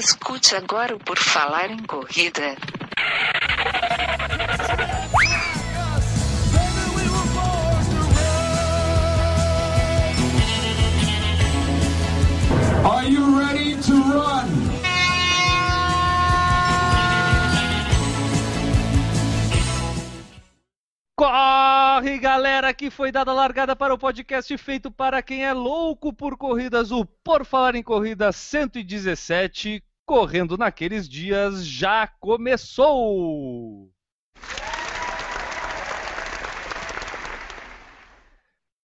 Escute agora o Por Falar em Corrida. Are you ready to run? Corre, galera, que foi dada a largada para o podcast feito para quem é louco por corridas, o Por Falar em Corrida 117, correndo naqueles dias, já começou!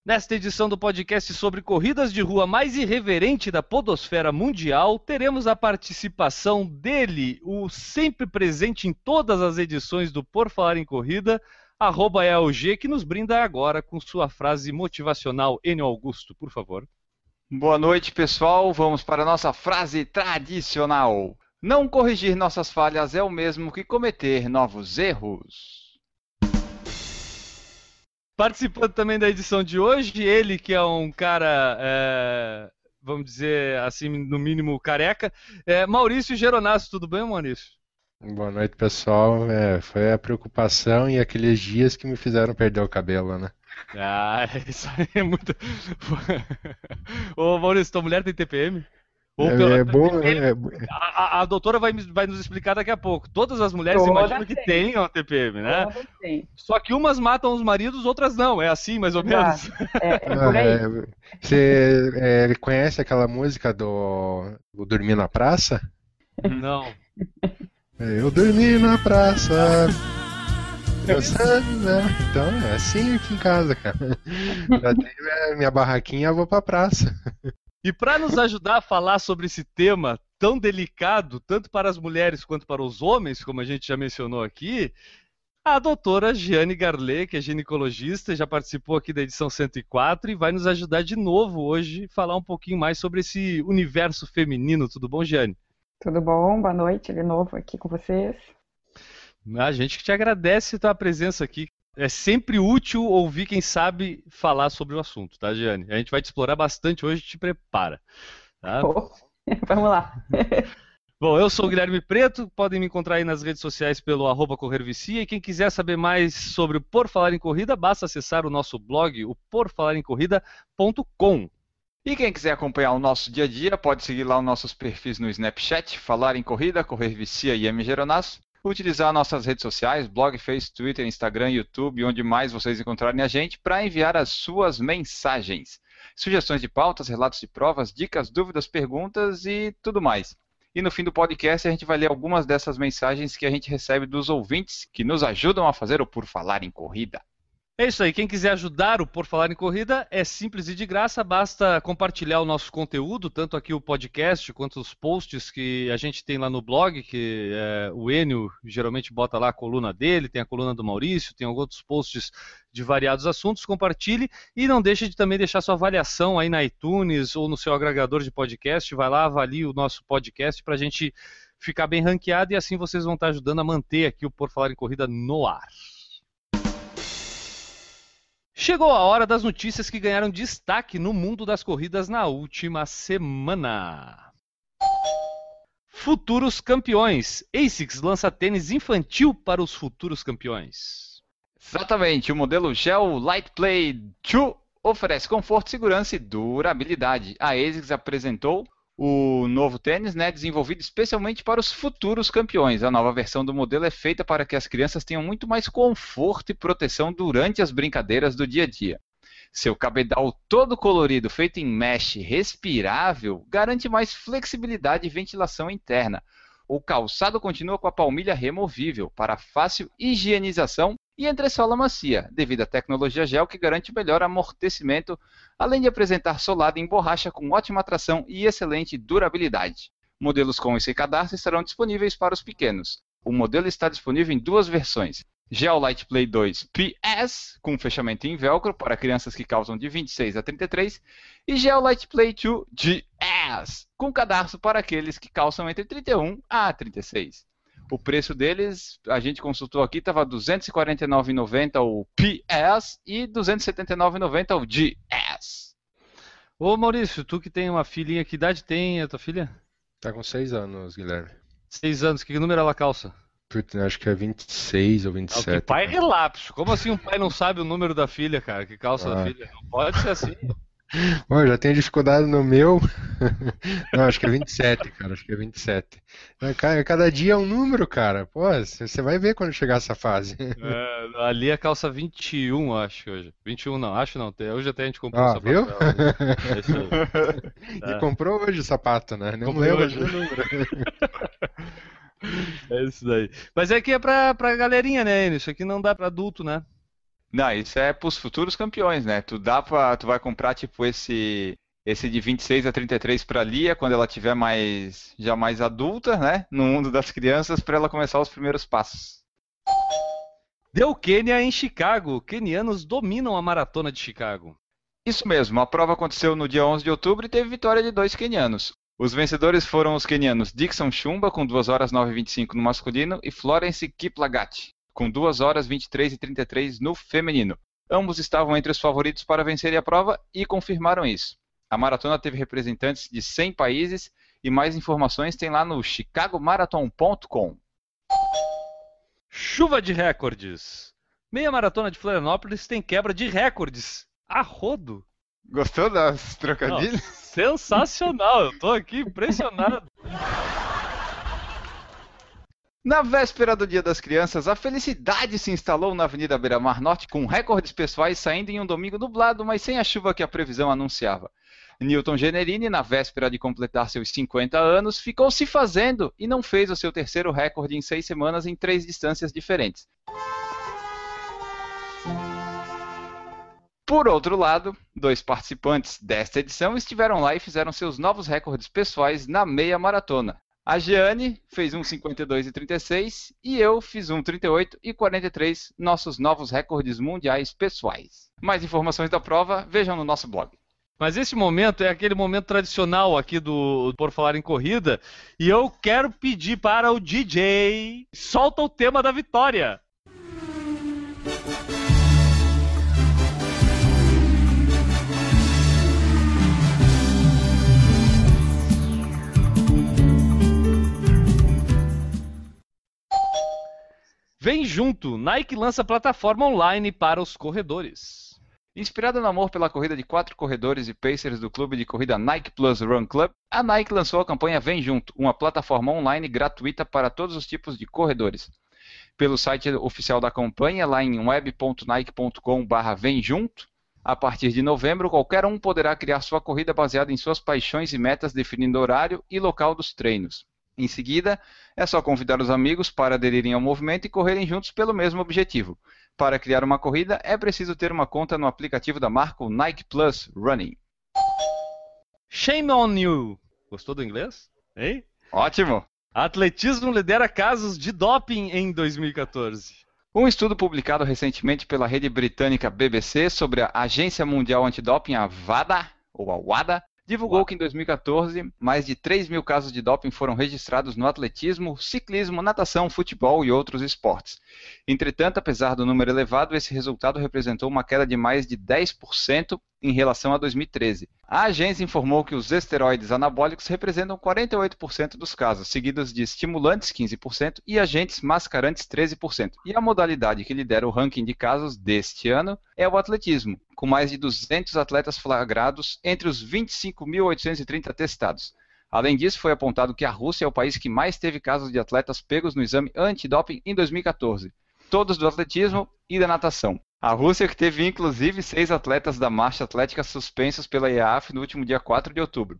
Nesta edição do podcast sobre corridas de rua mais irreverente da podosfera mundial, teremos a participação dele, o sempre presente em todas as edições do Por Falar em Corrida, arroba ELG, que nos brinda agora com sua frase motivacional. Enio Augusto, por favor. Boa noite, pessoal. Vamos para a nossa frase tradicional. Não corrigir nossas falhas é o mesmo que cometer novos erros. Participando também da edição de hoje, ele que é um cara, é, vamos dizer assim, no mínimo careca, é Maurício Geronasso. Tudo bem, Maurício? Boa noite, pessoal. É, foi a preocupação e aqueles dias que me fizeram perder o cabelo, né? Ah, isso aí é muito. Ô, Maurício, tua mulher tem TPM? Ou é, pelo... é bom, é... A, a, doutora vai, vai nos explicar daqui a pouco. Todas as mulheres Toda imaginam que tem. tenham TPM, né? Só que umas matam os maridos, outras não. É assim, mais ou menos. É, é por aí. Ah, você é, conhece aquela música do, do Dormir na Praça? Não. É, eu dormi na praça. Pensando, né? Então é assim aqui em casa, cara. Já tenho minha barraquinha, eu vou pra praça. E para nos ajudar a falar sobre esse tema tão delicado, tanto para as mulheres quanto para os homens, como a gente já mencionou aqui, a doutora Giane Garlet, que é ginecologista, já participou aqui da edição 104 e vai nos ajudar de novo hoje a falar um pouquinho mais sobre esse universo feminino. Tudo bom, Giane? Tudo bom? Boa noite de novo aqui com vocês. A gente que te agradece a tua presença aqui. É sempre útil ouvir quem sabe falar sobre o assunto, tá, Giane? A gente vai te explorar bastante hoje, te prepara. Tá? Oh, vamos lá. Bom, eu sou o Guilherme Preto, podem me encontrar aí nas redes sociais pelo arroba Corrervicia, e quem quiser saber mais sobre o Por Falar em Corrida, basta acessar o nosso blog, o porfalarencorrida.com. E quem quiser acompanhar o nosso dia a dia, pode seguir lá os nossos perfis no Snapchat, Falar em Corrida, Correr Vicia e MGeronas. Utilizar nossas redes sociais, blog, Face, Twitter, Instagram, YouTube, onde mais vocês encontrarem a gente, para enviar as suas mensagens. Sugestões de pautas, relatos de provas, dicas, dúvidas, perguntas e tudo mais. E no fim do podcast a gente vai ler algumas dessas mensagens que a gente recebe dos ouvintes que nos ajudam a fazer o Por Falar em Corrida. É isso aí. Quem quiser ajudar o Por Falar em Corrida é simples e de graça. Basta compartilhar o nosso conteúdo, tanto aqui o podcast quanto os posts que a gente tem lá no blog, que é, o Enio geralmente bota lá a coluna dele, tem a coluna do Maurício, tem outros posts de variados assuntos. Compartilhe e não deixe de também deixar sua avaliação aí na iTunes ou no seu agregador de podcast. Vai lá, avalie o nosso podcast para a gente ficar bem ranqueado e assim vocês vão estar ajudando a manter aqui o Por Falar em Corrida no ar. Chegou a hora das notícias que ganharam destaque no mundo das corridas na última semana. Futuros campeões. ASICS lança tênis infantil para os futuros campeões. Exatamente, o modelo Gel Light Play 2 oferece conforto, segurança e durabilidade. A ASICS apresentou o novo tênis, né, desenvolvido especialmente para os futuros campeões. A nova versão do modelo é feita para que as crianças tenham muito mais conforto e proteção durante as brincadeiras do dia a dia. Seu cabedal todo colorido, feito em mesh respirável, garante mais flexibilidade e ventilação interna. O calçado continua com a palmilha removível para fácil higienização e entressola macia, devido à tecnologia gel que garante melhor amortecimento, além de apresentar solado em borracha com ótima tração e excelente durabilidade. Modelos com esse cadastro estarão disponíveis para os pequenos. O modelo está disponível em duas versões. Gel Light Play 2 PS, com fechamento em velcro para crianças que causam de 26 a 33, e Gel Light Play 2 GS, com cadastro para aqueles que calçam entre 31 a 36. O preço deles, a gente consultou aqui, estava R$ 249,90 o PS e R$ 279,90 o GS. Ô Maurício, tu que tem uma filhinha, que idade tem a tua filha? Tá com 6 anos, Guilherme. Seis anos, que número ela calça? Putz, acho que é 26 ou Ah, o 27. que pai é cara. relapso. Como assim um pai não sabe o número da filha, cara? Que calça da Ah. filha? Não pode ser assim. Eu já tenho dificuldade no meu. Não, acho que é 27, cara. Acho que é 27. É, ca- Cada dia é um número, cara. Pô, você vai ver quando chegar essa fase. É, ali é calça 21, acho hoje. 21 não, acho não. Hoje até a gente comprou um sapato. viu? dela. É. E É. comprou hoje o sapato, né? Não hoje. do número. É isso daí. Mas é que é pra, pra galerinha, né? Isso aqui não dá pra adulto, né? Não, isso é pros futuros campeões, né? Tu dá pra, tu vai comprar tipo esse esse de 26 a 33 pra Lia quando ela tiver mais já mais adulta, né? No mundo das crianças pra ela começar os primeiros passos. Deu Quênia em Chicago. Quenianos dominam a maratona de Chicago. Isso mesmo, a prova aconteceu no dia 11 de outubro e teve vitória de dois quenianos. Os vencedores foram os quenianos Dixon Chumba, com 2 horas 9 e 25 no masculino, e Florence Kiplagat, com 2 horas 23 e 33 no feminino. Ambos estavam entre os favoritos para vencerem a prova e confirmaram isso. A maratona teve representantes de 100 países e mais informações tem lá no chicagomarathon.com. Chuva de recordes. Meia maratona de Florianópolis tem quebra de recordes. A rodo. Gostou das Não, trocadilhas? sensacional. Eu tô aqui impressionado. Na véspera do Dia das Crianças, a felicidade se instalou na Avenida Beira Mar Norte com recordes pessoais saindo em um domingo nublado, mas sem a chuva que a previsão anunciava. Newton Generini, na véspera de completar seus 50 anos, ficou se fazendo e não fez o seu terceiro recorde em seis semanas em três distâncias diferentes. Por outro lado, dois participantes desta edição estiveram lá e fizeram seus novos recordes pessoais na meia maratona. A Giane fez um 52 e 36 e eu fiz um 38 e 43, nossos novos recordes mundiais pessoais. Mais informações da prova, vejam no nosso blog. Mas esse momento é aquele momento tradicional aqui do Por Falar em Corrida. E eu quero pedir para o DJ. Solta o tema da vitória. Vem junto, Nike lança plataforma online para os corredores. Inspirada no amor pela corrida de quatro corredores e pacers do clube de corrida Nike Plus Run Club, a Nike lançou a campanha Vem Junto, uma plataforma online gratuita para todos os tipos de corredores. Pelo site oficial da campanha, lá em web.nike.com/vem junto, a partir de novembro, qualquer um poderá criar sua corrida baseada em suas paixões e metas, definindo horário e local dos treinos. Em seguida, é só convidar os amigos para aderirem ao movimento e correrem juntos pelo mesmo objetivo. Para criar uma corrida, é preciso ter uma conta no aplicativo da marca o Nike Plus Running. Shame on you. Gostou do inglês? Hein? Ótimo! Atletismo lidera casos de doping em 2014. Um estudo publicado recentemente pela rede britânica BBC sobre a Agência Mundial Antidoping, a VADA, ou a WADA, divulgou que em 2014 mais de 3 mil casos de doping foram registrados no atletismo, ciclismo, natação, futebol e outros esportes. Entretanto, apesar do número elevado, esse resultado representou uma queda de mais de 10% em relação a 2013. A agência informou que os esteroides anabólicos representam 48% dos casos, seguidos de estimulantes 15% e agentes mascarantes 13%. E a modalidade que lidera o ranking de casos deste ano é o atletismo, com mais de 200 atletas flagrados entre os 25.830 testados. Além disso, foi apontado que a Rússia é o país que mais teve casos de atletas pegos no exame antidoping em 2014, todos do atletismo e da natação. A Rússia que teve inclusive seis atletas da marcha atlética suspensos pela IAAF no último dia 4 de outubro.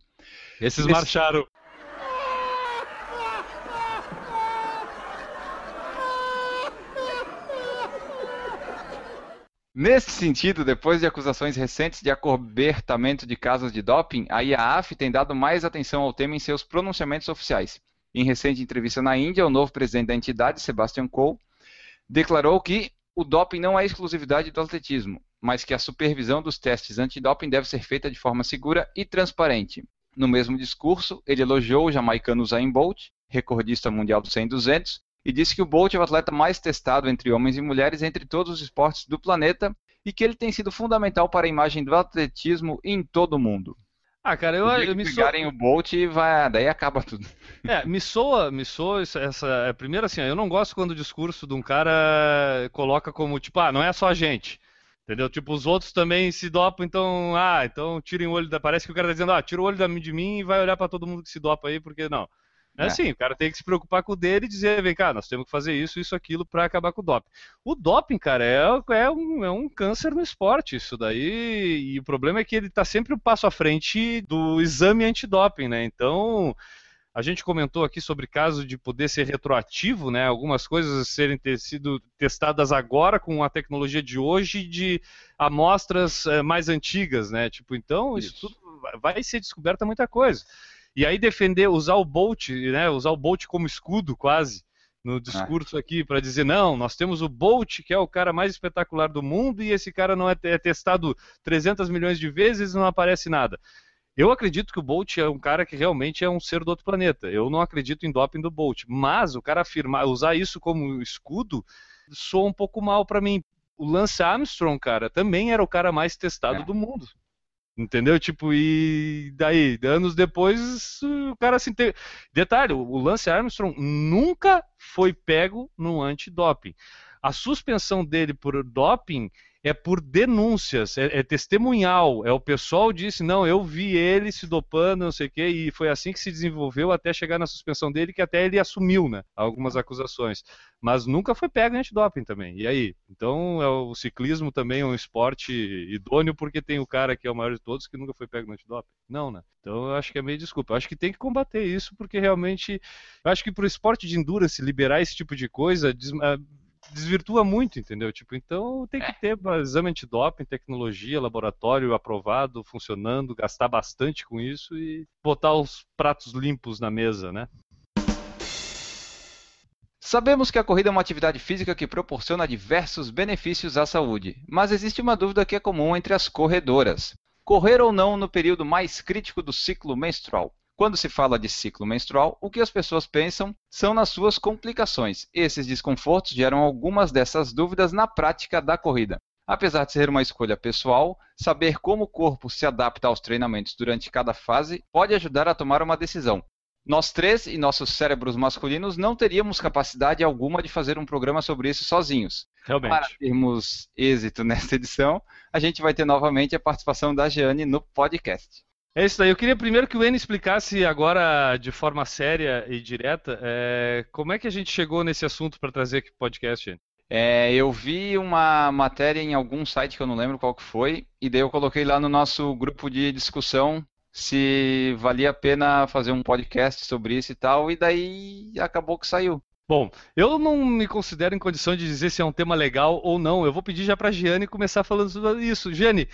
Esses Esse- marcharam. Nesse sentido, depois de acusações recentes de acobertamento de casos de doping, a IAAF tem dado mais atenção ao tema em seus pronunciamentos oficiais. Em recente entrevista na Índia, o novo presidente da entidade, Sebastian Coe, declarou que o doping não é exclusividade do atletismo, mas que a supervisão dos testes antidoping deve ser feita de forma segura e transparente. No mesmo discurso, ele elogiou o jamaicano Usain Bolt, recordista mundial do 100 e 200, e disse que o Bolt é o atleta mais testado entre homens e mulheres entre todos os esportes do planeta e que ele tem sido fundamental para a imagem do atletismo em todo o mundo. Ah, cara, eu, eu me pegarem o Bolt, vai, daí acaba tudo. É, me soa, me soa essa, essa- é, primeiro assim, eu não gosto quando o discurso de um cara coloca como, tipo, ah, não é só a gente. Entendeu? Tipo, os outros também se dopam, então, ah, então tirem o olho da. Parece que o cara tá dizendo, ah, tira o olho da, de mim e vai olhar pra todo mundo que se dopa aí, porque não. É É. assim, o cara tem que se preocupar com o dele e dizer, vem cá, nós temos que fazer isso, isso, aquilo pra acabar com o doping. O doping, cara, é, é, um, é um câncer no esporte, isso daí. E o problema é que ele tá sempre um passo à frente do exame antidoping, né? Então. A gente comentou aqui sobre caso de poder ser retroativo, né? Algumas coisas serem ter sido testadas agora com a tecnologia de hoje de amostras eh, mais antigas, né? Tipo, então isso, Isso. tudo vai ser descoberta muita coisa. E aí defender, usar o Bolt, né? Usar o Bolt como escudo quase no discurso aqui para dizer não, nós temos o Bolt que é o cara mais espetacular do mundo e esse cara não é, é testado 300 milhões de vezes e não aparece nada. Eu acredito que o Bolt é um cara que realmente é um ser do outro planeta. Eu não acredito em doping do Bolt. Mas o cara afirmar, usar isso como escudo, soa um pouco mal pra mim. O Lance Armstrong, cara, também era o cara mais testado É. do mundo. Entendeu? Tipo, e daí, anos depois, o cara se. Inte... Detalhe, o Lance Armstrong nunca foi pego no antidoping. A suspensão dele por doping é por denúncias, é, é testemunhal. É o pessoal disse, não, eu vi ele se dopando, não sei o quê, e foi assim que se desenvolveu até chegar na suspensão dele, que até ele assumiu, né? Algumas acusações. Mas nunca foi pego em antidoping também. E aí? Então é, o ciclismo também é um esporte idôneo porque tem o cara que é o maior de todos que nunca foi pego no antidoping. Não, né? Então eu acho que é meio desculpa. Eu acho que tem que combater isso porque realmente. Eu acho que pro esporte de endurance liberar esse tipo de coisa. Des- desvirtua muito, entendeu? Tipo, então tem que ter exame antidoping, tecnologia, laboratório aprovado, funcionando, gastar bastante com isso e botar os pratos limpos na mesa, né? Sabemos que a corrida é uma atividade física que proporciona diversos benefícios à saúde, mas existe uma dúvida que é comum entre as corredoras: correr ou não no período mais crítico do ciclo menstrual? Quando se fala de ciclo menstrual, o que as pessoas pensam são nas suas complicações. Esses desconfortos geram algumas dessas dúvidas na prática da corrida. Apesar de ser uma escolha pessoal, saber como o corpo se adapta aos treinamentos durante cada fase pode ajudar a tomar uma decisão. Nós três e nossos cérebros masculinos não teríamos capacidade alguma de fazer um programa sobre isso sozinhos. Realmente. Para termos êxito nesta edição, a gente vai ter novamente a participação da Jeane no podcast. É isso daí. Eu queria primeiro que o N explicasse agora de forma séria e direta é, como é que a gente chegou nesse assunto para trazer aqui pro podcast, N. É, eu vi uma matéria em algum site que eu não lembro qual que foi, e daí eu coloquei lá no nosso grupo de discussão se valia a pena fazer um podcast sobre isso e tal, e daí acabou que saiu. Bom, eu não me considero em condição de dizer se é um tema legal ou não. Eu vou pedir já para a Giane começar falando sobre isso. Giane,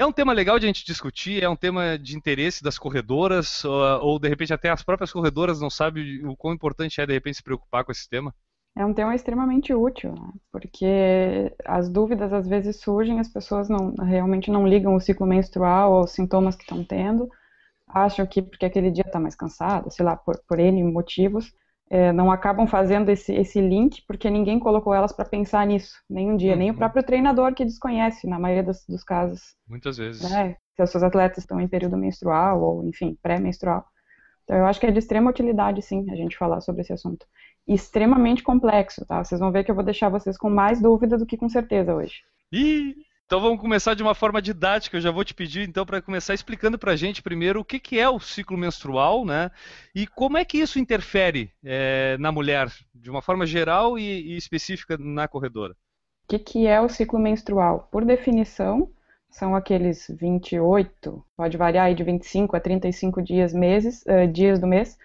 é um tema legal de a gente discutir? É um tema de interesse das corredoras? Ou, ou, de repente até as próprias corredoras não sabem o quão importante é de repente se preocupar com esse tema? É um tema extremamente útil, né? porque as dúvidas às vezes surgem, as pessoas não, realmente não ligam o ciclo menstrual aos sintomas que estão tendo, acham que porque aquele dia está mais cansado, sei lá, por, por N motivos, é, não acabam fazendo esse, esse link porque ninguém colocou elas para pensar nisso, nem um dia, uhum. nem o próprio treinador que desconhece, na maioria dos, dos casos. Muitas vezes. Né, se os seus atletas estão em período menstrual ou, enfim, pré-menstrual. Então, eu acho que é de extrema utilidade, sim, a gente falar sobre esse assunto. Extremamente complexo, tá? Vocês vão ver que eu vou deixar vocês com mais dúvida do que com certeza hoje. Ih! Então vamos começar de uma forma didática. Eu já vou te pedir então para começar explicando para a gente primeiro o que, que é o ciclo menstrual, né? E como é que isso interfere é, na mulher, de uma forma geral e, e específica na corredora. O que, que é o ciclo menstrual? Por definição, são aqueles 28, pode variar aí de 25 a 35 dias, meses, uh, dias do mês,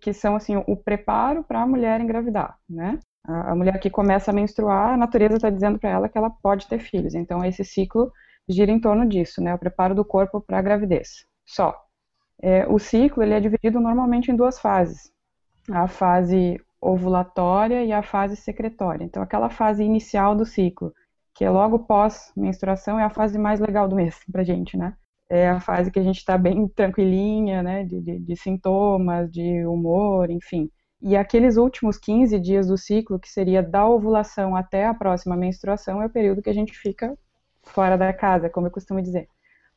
que são assim o preparo para a mulher engravidar, né? A mulher que começa a menstruar, a natureza está dizendo para ela que ela pode ter filhos. Então, esse ciclo gira em torno disso, né? O preparo do corpo para a gravidez. Só. É, o ciclo ele é dividido normalmente em duas fases: a fase ovulatória e a fase secretória. Então, aquela fase inicial do ciclo, que é logo pós-menstruação, é a fase mais legal do mês para gente, né? É a fase que a gente está bem tranquilinha, né? De, de, de sintomas, de humor, enfim. E aqueles últimos 15 dias do ciclo, que seria da ovulação até a próxima menstruação, é o período que a gente fica fora da casa, como eu costumo dizer.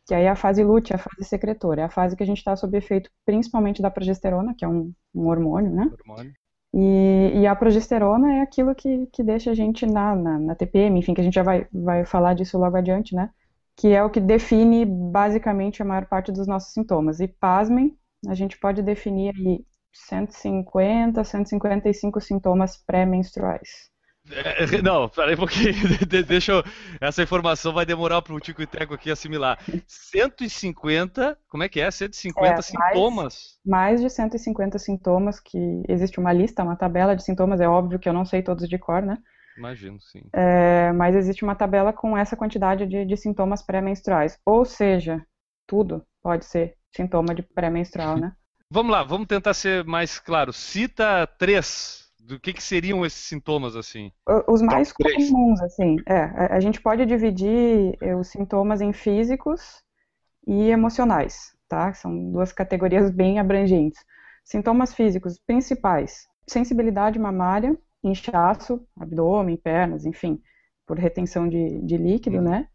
que aí é a fase lútea, a fase secretora, é a fase que a gente está sob efeito principalmente da progesterona, que é um, um hormônio, né? Hormônio. E, e, a progesterona é aquilo que, que deixa a gente na, na, na, TPM, enfim, que a gente já vai, vai falar disso logo adiante, né? Que é o que define basicamente a maior parte dos nossos sintomas. E pasmem, a gente pode definir aí 150, 155 sintomas pré-menstruais. É, não, peraí um pouquinho. Deixa eu. Essa informação vai demorar para o Tico e Teco aqui assimilar. 150, como é que é? 150 é, sintomas? Mais, mais de 150 sintomas, que existe uma lista, uma tabela de sintomas, é óbvio que eu não sei todos de cor, né? Imagino, sim. É, mas existe uma tabela com essa quantidade de, de sintomas pré-menstruais. Ou seja, tudo pode ser sintoma de pré-menstrual, né? Vamos lá, vamos tentar ser mais claro. Cita três do que, que seriam esses sintomas, assim? Os mais comuns, assim, é, a gente pode dividir eh, os sintomas em físicos e emocionais, tá? São duas categorias bem abrangentes. Sintomas físicos principais, sensibilidade mamária, inchaço, abdômen, pernas, enfim, por retenção de, de líquido, uhum. né?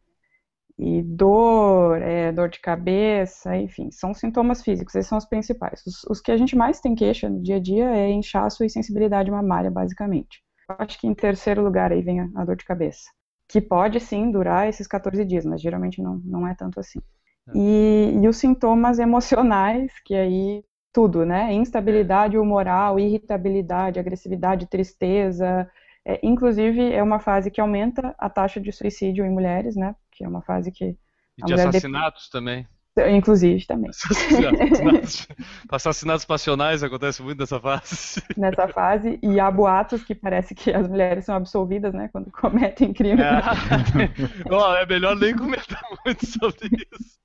E dor, é, dor de cabeça, enfim, são sintomas físicos, esses são os principais. Os, os, que a gente mais tem queixa no dia a dia é inchaço e sensibilidade mamária, basicamente. Eu acho que em terceiro lugar aí vem a, a, dor de cabeça, que pode sim durar esses 14 dias, mas geralmente não, não é tanto assim. É. E, e os sintomas emocionais, que aí tudo, né? Instabilidade humoral, irritabilidade, agressividade, tristeza, é, inclusive, é uma fase que aumenta a taxa de suicídio em mulheres, né? Que é uma fase que. E de assassinatos também. Inclusive também. Assassinatos, assassinatos passionais acontece muito nessa fase. Nessa fase, e há boatos que parece que as mulheres são absolvidas, né, quando cometem crime. É, é melhor nem comentar muito sobre isso.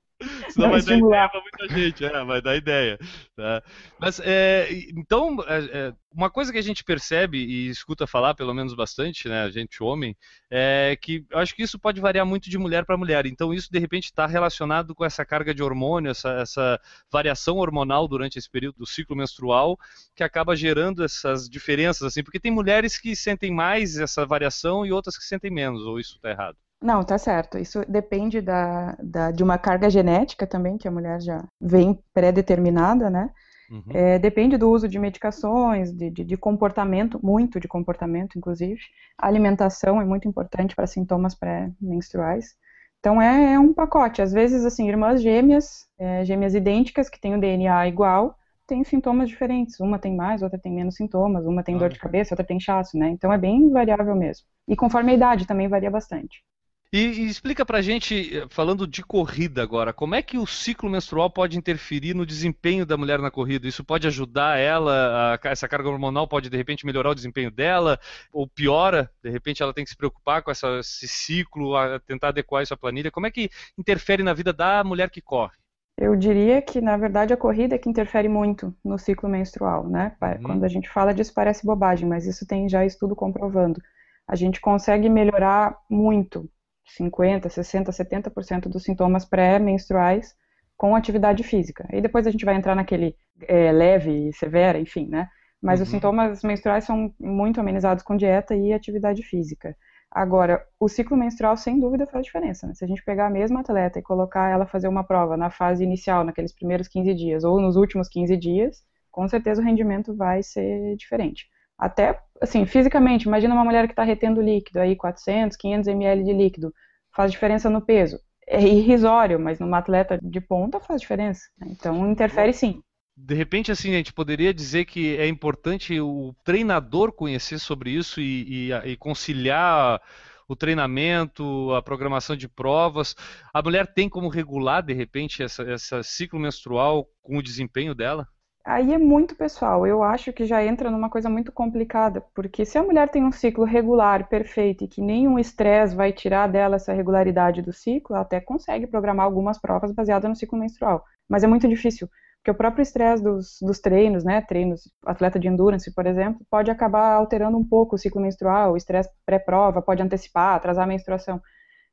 Senão vai dar ideia pra muita gente, é, vai dar ideia. Tá? Mas, é, então, é, é, uma coisa que a gente percebe e escuta falar, pelo menos bastante, né, a gente homem, é que eu acho que isso pode variar muito de mulher para mulher. Então, isso de repente está relacionado com essa carga de hormônio, essa, essa variação hormonal durante esse período do ciclo menstrual, que acaba gerando essas diferenças, assim, porque tem mulheres que sentem mais essa variação e outras que sentem menos, ou isso está errado? Não, tá certo. Isso depende da, da, de uma carga genética também, que a mulher já vem pré-determinada, né? Uhum. É, depende do uso de medicações, de, de, de, comportamento, muito de comportamento, inclusive. A alimentação é muito importante para sintomas pré-menstruais. Então é, é, um pacote. Às vezes, assim, irmãs gêmeas, é, gêmeas idênticas, que têm o DNA igual, têm sintomas diferentes. Uma tem mais, outra tem menos sintomas. Uma tem dor de cabeça, outra tem inchaço, né? Então é bem variável mesmo. E conforme a idade também varia bastante. E, e, explica pra gente, falando de corrida agora, como é que o ciclo menstrual pode interferir no desempenho da mulher na corrida? Isso pode ajudar ela, a, essa carga hormonal pode de repente melhorar o desempenho dela, ou piora, de repente ela tem que se preocupar com essa, esse ciclo, a tentar adequar isso à planilha. Como é que interfere na vida da mulher que corre? Eu diria que, na verdade, a corrida é que interfere muito no ciclo menstrual, né? Uhum. Quando a gente fala disso parece bobagem, mas isso tem já estudo comprovando. A gente consegue melhorar muito 50, 60, 70% dos sintomas pré-menstruais com atividade física. E depois a gente vai entrar naquele é, leve, severa, enfim, né? Mas uhum. os sintomas menstruais são muito amenizados com dieta e atividade física. Agora, o ciclo menstrual, sem dúvida, faz diferença. Né? Se a gente pegar a mesma atleta e colocar ela fazer uma prova na fase inicial, naqueles primeiros 15 dias, ou nos últimos 15 dias, com certeza o rendimento vai ser diferente. Até, assim, fisicamente, imagina uma mulher que está retendo líquido, aí 400, 500 ml de líquido, faz diferença no peso. É irrisório, mas numa atleta de ponta faz diferença. Né? Então, interfere sim. De repente, assim, a gente poderia dizer que é importante o treinador conhecer sobre isso e, e, e conciliar o treinamento, a programação de provas. A mulher tem como regular, de repente, essa ciclo menstrual com o desempenho dela? Aí é muito pessoal. Eu acho que já entra numa coisa muito complicada, porque se a mulher tem um ciclo regular, perfeito, e que nenhum estresse vai tirar dela essa regularidade do ciclo, ela até consegue programar algumas provas baseadas no ciclo menstrual. Mas é muito difícil, porque o próprio estresse dos, dos treinos, né, treinos, atleta de endurance, por exemplo, pode acabar alterando um pouco o ciclo menstrual, o estresse pré-prova, pode antecipar, atrasar a menstruação.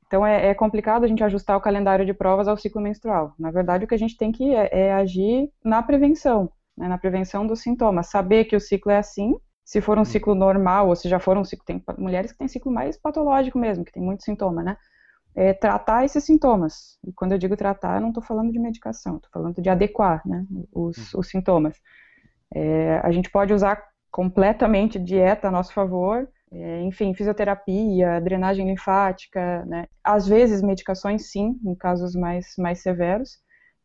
Então é, é, complicado a gente ajustar o calendário de provas ao ciclo menstrual. Na verdade, o que a gente tem que é, é agir na prevenção né, na prevenção dos sintomas. Saber que o ciclo é assim, se for um hum. ciclo normal, ou se já for um ciclo. Tem mulheres que têm ciclo mais patológico mesmo, que tem muito sintoma, né? é, tratar esses sintomas. E quando eu digo tratar, eu não estou falando de medicação, estou falando de adequar né, os, os sintomas. É, a gente pode usar completamente dieta a nosso favor, é, enfim, fisioterapia, drenagem linfática, né? às vezes medicações sim, em casos mais, mais severos,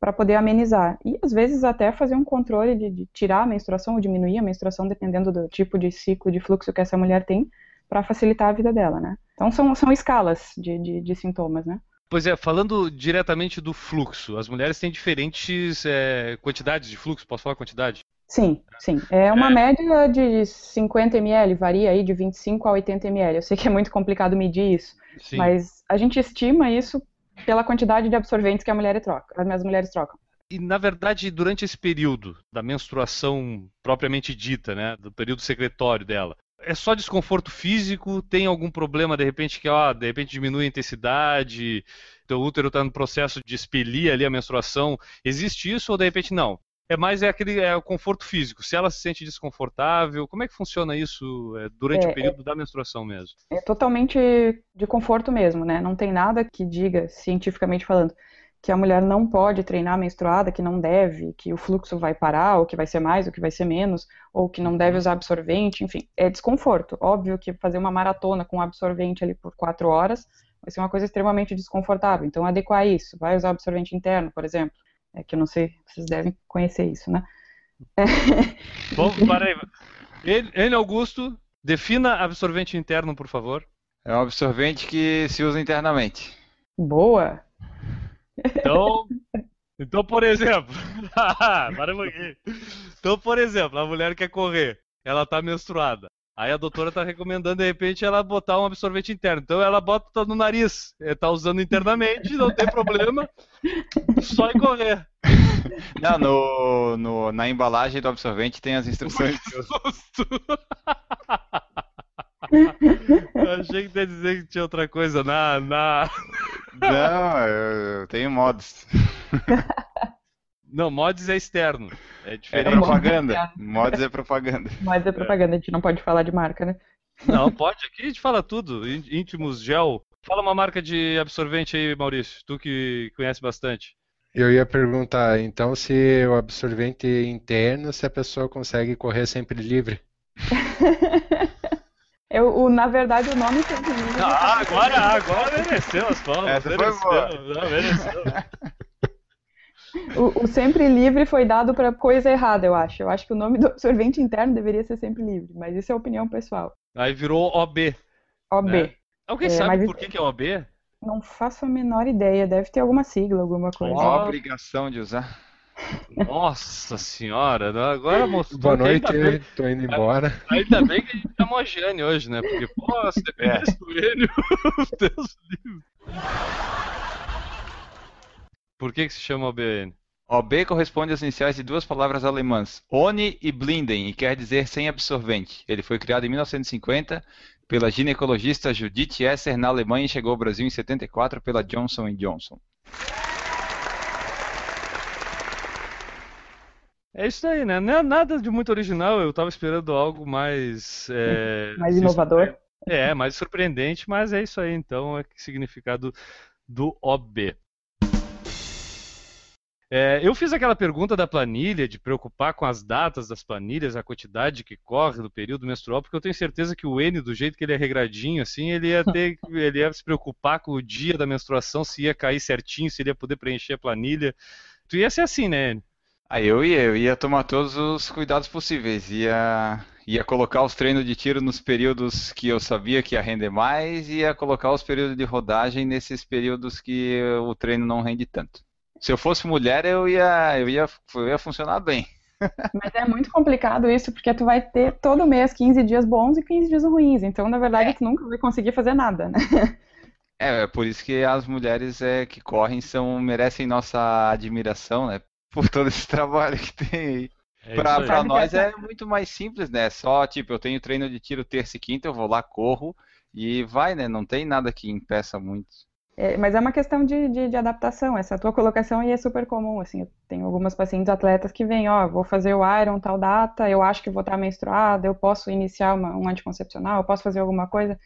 para poder amenizar. E às vezes até fazer um controle de, de, tirar a menstruação ou diminuir a menstruação, dependendo do tipo de ciclo de fluxo que essa mulher tem, para facilitar a vida dela, né? Então são, são escalas de, de, de sintomas, né? Pois é, falando diretamente do fluxo, as mulheres têm diferentes é, quantidades de fluxo, posso falar quantidade? Sim, sim. É uma é. média de 50 ml, varia aí de 25 a 80 ml. Eu sei que é muito complicado medir isso, sim. mas a gente estima isso pela quantidade de absorventes que a mulher troca, as mulheres trocam. E na verdade, durante esse período da menstruação propriamente dita, né, do período secretório dela, é só desconforto físico? Tem algum problema de repente que, ó, de repente diminui a intensidade, teu útero está no processo de expelir ali a menstruação? Existe isso ou de repente não? É mais é aquele é o conforto físico. Se ela se sente desconfortável, como é que funciona isso é, durante é, o período é, da menstruação mesmo? É totalmente de conforto mesmo, né? Não tem nada que diga, cientificamente falando, que a mulher não pode treinar menstruada, que não deve, que o fluxo vai parar, ou que vai ser mais, ou que vai ser menos, ou que não deve uhum. usar absorvente, enfim, é desconforto. Óbvio que fazer uma maratona com absorvente ali por quatro horas vai ser uma coisa extremamente desconfortável. Então, adequar isso. Vai usar absorvente interno, por exemplo é que eu não sei, vocês devem conhecer isso, né? É. Bom, para aí. N. Augusto, defina absorvente interno, por favor. É um absorvente que se usa internamente. Boa! Então, então por exemplo, para um Então, por exemplo, a mulher quer correr, ela está menstruada. Aí a doutora está recomendando, de repente, ela botar um absorvente interno. Então ela bota no nariz. Está usando internamente, não tem problema. Só em correr. Não, no, no, na embalagem do absorvente tem as instruções. Eu achei que ia dizer que tinha outra coisa na. na... Não, eu tenho mods. Não, mods é externo. É, é diferente. É propaganda. mods é propaganda. Mods é propaganda, a gente não pode falar de marca, né? Não, pode. Aqui a gente fala tudo. Íntimos, gel. Fala uma marca de absorvente aí, Maurício. Tu que conhece bastante. Eu ia perguntar, então, se o absorvente interno, se a pessoa consegue correr sempre livre. Eu, o, na verdade, o nome sempre livre. Ah, agora, agora mereceu as palmas. Essa mereceu, foi boa. Não, mereceu. O, o, sempre livre foi dado para coisa errada, eu acho. Eu acho que o nome do absorvente interno deveria ser sempre livre, mas isso é opinião pessoal. Aí virou OB. OB. Né? Alguém é, sabe por que, que é OB? Não faço a menor ideia. Deve ter alguma sigla, alguma coisa. Uma obrigação de usar. Nossa senhora, agora mostrou. Boa noite, bem... tô indo embora. Ainda bem que a gente chamou a Jane hoje, né? Porque, pô, se dependesse é. do Enio, Deus livre. Por que, que se chama OBN? OB corresponde às iniciais de duas palavras alemãs, Ohne e Blinden, e quer dizer sem absorvente. Ele foi criado em 1950 pela ginecologista Judith Esser na Alemanha e chegou ao Brasil em 74 pela Johnson Johnson. É isso aí, né? Não é nada de muito original. Eu estava esperando algo mais. É, mais inovador. É, mais surpreendente, mas é isso aí, então. É o significado do OB. É, eu fiz aquela pergunta da planilha, de preocupar com as datas das planilhas, a quantidade que corre do período menstrual, porque eu tenho certeza que o N, do jeito que ele é regradinho, assim, ele ia ter, ele ia se preocupar com o dia da menstruação, se ia cair certinho, se ele ia poder preencher a planilha. Tu ia ser assim, né, N? Aí eu ia, eu ia tomar todos os cuidados possíveis, ia, ia colocar os treinos de tiro nos períodos que eu sabia que ia render mais, ia colocar os períodos de rodagem nesses períodos que o treino não rende tanto se eu fosse mulher, eu ia, eu ia, eu ia funcionar bem. Mas é muito complicado isso, porque tu vai ter todo mês 15 dias bons e 15 dias ruins. Então, na verdade, é. tu nunca vai conseguir fazer nada, né? É, é por isso que as mulheres é, que correm são, merecem nossa admiração, né? Por todo esse trabalho que tem aí. É pra, pra nós é muito mais simples, né? Só, tipo, eu tenho treino de tiro terça e quinta, eu vou lá, corro e vai, né? Não tem nada que impeça muito. É, mas é uma questão de, de, de, adaptação. Essa tua colocação aí é super comum. Assim, eu tenho algumas pacientes atletas que vêm, ó, vou fazer o Iron tal data, eu acho que vou estar menstruada, eu posso iniciar uma, um anticoncepcional, eu posso fazer alguma coisa.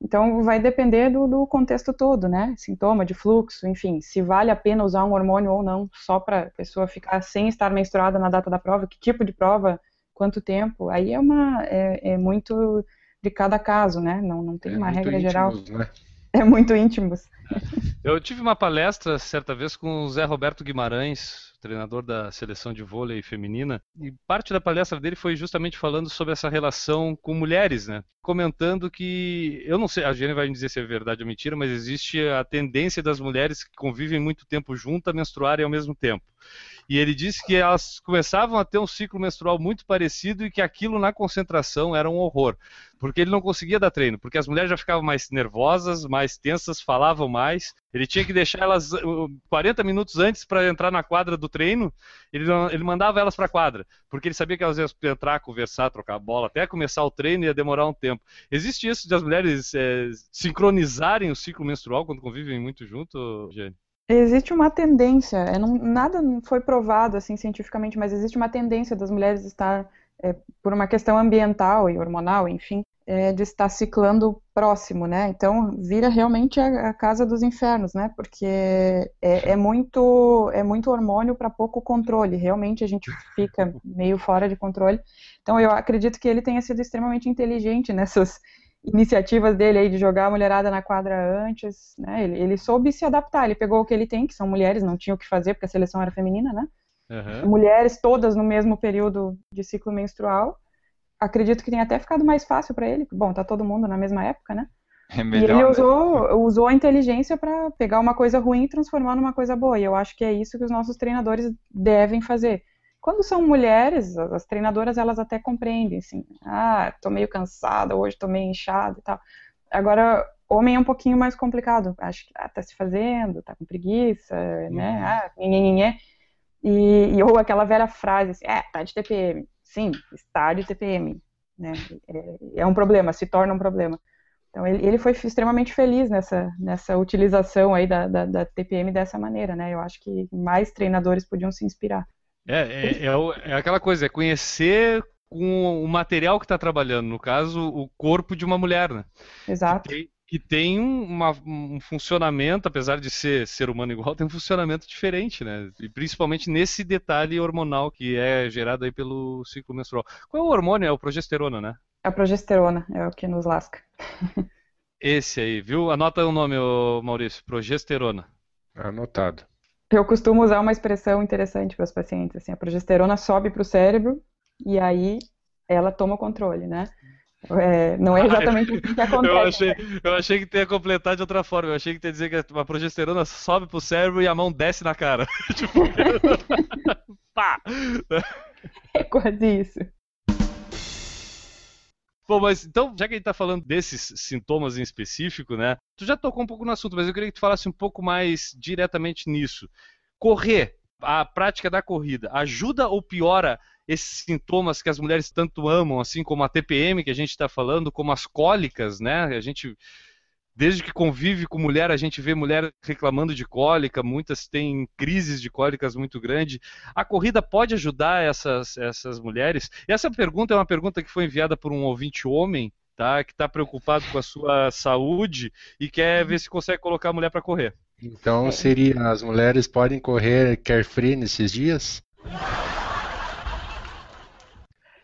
Então vai depender do, do, contexto todo, né? Sintoma de fluxo, enfim, se vale a pena usar um hormônio ou não, só para a pessoa ficar sem estar menstruada na data da prova, que tipo de prova, quanto tempo, aí é uma é, é muito de cada caso, né? Não, não tem é uma regra íntimos, geral. Né? É muito íntimos. Eu tive uma palestra certa vez com o Zé Roberto Guimarães, treinador da seleção de vôlei feminina, e parte da palestra dele foi justamente falando sobre essa relação com mulheres, né? Comentando que, eu não sei, a Jenny vai me dizer se é verdade ou mentira, mas existe a tendência das mulheres que convivem muito tempo juntas menstruarem ao mesmo tempo. E ele disse que elas começavam a ter um ciclo menstrual muito parecido e que aquilo na concentração era um horror, porque ele não conseguia dar treino, porque as mulheres já ficavam mais nervosas, mais tensas, falavam mais. Ele tinha que deixar elas 40 minutos antes para entrar na quadra do treino, ele, ele mandava elas para a quadra, porque ele sabia que elas iam entrar, conversar, trocar bola, até começar o treino ia demorar um tempo. Existe isso de as mulheres é, sincronizarem o ciclo menstrual quando convivem muito junto, Jane? Existe uma tendência, é, não, nada foi provado assim cientificamente, mas existe uma tendência das mulheres estar, é, por uma questão ambiental e hormonal, enfim, é, de estar ciclando próximo, né? Então vira realmente a, a casa dos infernos, né? Porque é, é muito é muito hormônio para pouco controle. Realmente a gente fica meio fora de controle. Então eu acredito que ele tenha sido extremamente inteligente nessas iniciativas dele aí de jogar a mulherada na quadra antes, né? Ele, ele, soube se adaptar, ele pegou o que ele tem, que são mulheres, não tinha o que fazer porque a seleção era feminina, né? Uhum. Mulheres todas no mesmo período de ciclo menstrual. Acredito que tenha até ficado mais fácil para ele. Bom, tá todo mundo na mesma época, né? É melhor, e ele usou, né? usou a inteligência para pegar uma coisa ruim e transformar numa coisa boa. E eu acho que é isso que os nossos treinadores devem fazer. Quando são mulheres, as treinadoras elas até compreendem, assim, ah, tô meio cansada, hoje tô meio inchada e tal. Agora, homem é um pouquinho mais complicado. Acho que ah, tá se fazendo, tá com preguiça, né? uhum. né? Ah, nhenhenhenhé. E, e ou aquela velha frase assim, é, tá de TPM. Sim, está de TPM. Né? É, é um problema, se torna um problema. Então ele, ele foi extremamente feliz nessa, nessa utilização aí da, da, da, TPM dessa maneira, né? Eu acho que mais treinadores podiam se inspirar. É, é, é, é aquela coisa, é conhecer com o material que está trabalhando, no caso, o corpo de uma mulher, né? Exato. Que tem, que tem uma, um funcionamento, apesar de ser ser humano igual, tem um funcionamento diferente, né? E principalmente nesse detalhe hormonal que é gerado aí pelo ciclo menstrual. Qual é o hormônio? É o progesterona, né? A progesterona é o que nos lasca. Esse aí, viu? Anota o nome, Maurício, progesterona. Anotado. Eu costumo usar uma expressão interessante para os pacientes, assim, a progesterona sobe para o cérebro e aí ela toma o controle, né? É, não é exatamente isso que acontece. Eu achei, eu achei que ia completar de outra forma. Eu achei que ia dizer que a progesterona sobe pro cérebro e a mão desce na cara. tipo, pá! É quase isso. Bom, mas então, já que a gente está falando desses sintomas em específico, né? Tu já tocou um pouco no assunto, mas eu queria que tu falasse um pouco mais diretamente nisso. Correr, a prática da corrida, ajuda ou piora esses sintomas que as mulheres tanto amam, assim como a TPM que a gente está falando, como as cólicas, né? A gente desde que convive com mulher, a gente vê mulher reclamando de cólica, muitas têm crises de cólicas muito grandes. A corrida pode ajudar essas, essas mulheres? E essa pergunta é uma pergunta que foi enviada por um ouvinte homem, tá, que está preocupado com a sua saúde e quer ver se consegue colocar a mulher para correr. Então seria, as mulheres podem correr carefree nesses dias?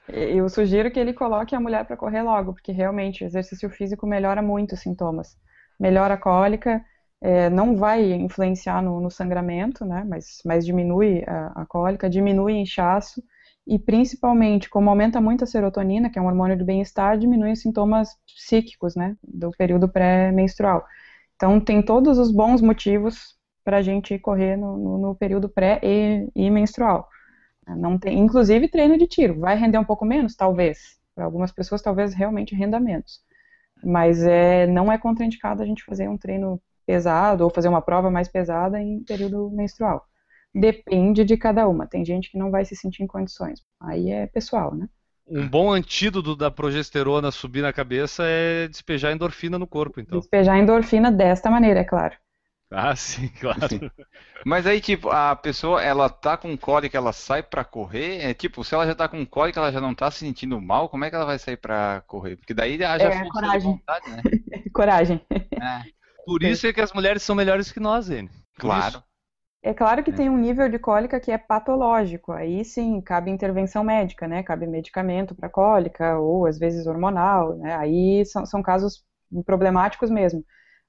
Eu sugiro que ele coloque a mulher para correr logo, porque realmente o exercício físico melhora muito os sintomas. Melhora a cólica, é, não vai influenciar no, no, sangramento, né, mas, mas diminui a, a cólica, diminui o inchaço e principalmente, como aumenta muito a serotonina, que é um hormônio do bem-estar, diminui os sintomas psíquicos, né, do período pré-menstrual. Então, tem todos os bons motivos para a gente correr no, no, no período pré e, e menstrual. Não tem, inclusive treino de tiro. Vai render um pouco menos? Talvez. Para algumas pessoas, talvez realmente renda menos. Mas é, não é contraindicado a gente fazer um treino pesado ou fazer uma prova mais pesada em período menstrual. Depende de cada uma. Tem gente que não vai se sentir em condições. Aí é pessoal, né? Um bom antídoto da progesterona subir na cabeça é despejar endorfina no corpo, então. Despejar endorfina desta maneira, é claro. Ah, sim, claro. Sim. Mas aí, tipo, a pessoa, ela tá com cólica, ela sai pra correr? É tipo, se ela já tá com cólica, ela já não tá se sentindo mal, como é que ela vai sair pra correr? Porque daí haja É, coragem. vontade, né? Coragem. É, Por isso é que as mulheres são melhores que nós, N. Por claro. isso. É claro que É. tem um nível de cólica que é patológico. Aí sim, cabe intervenção médica, né? Cabe medicamento para cólica, ou às vezes hormonal, né? Aí são, são casos problemáticos mesmo.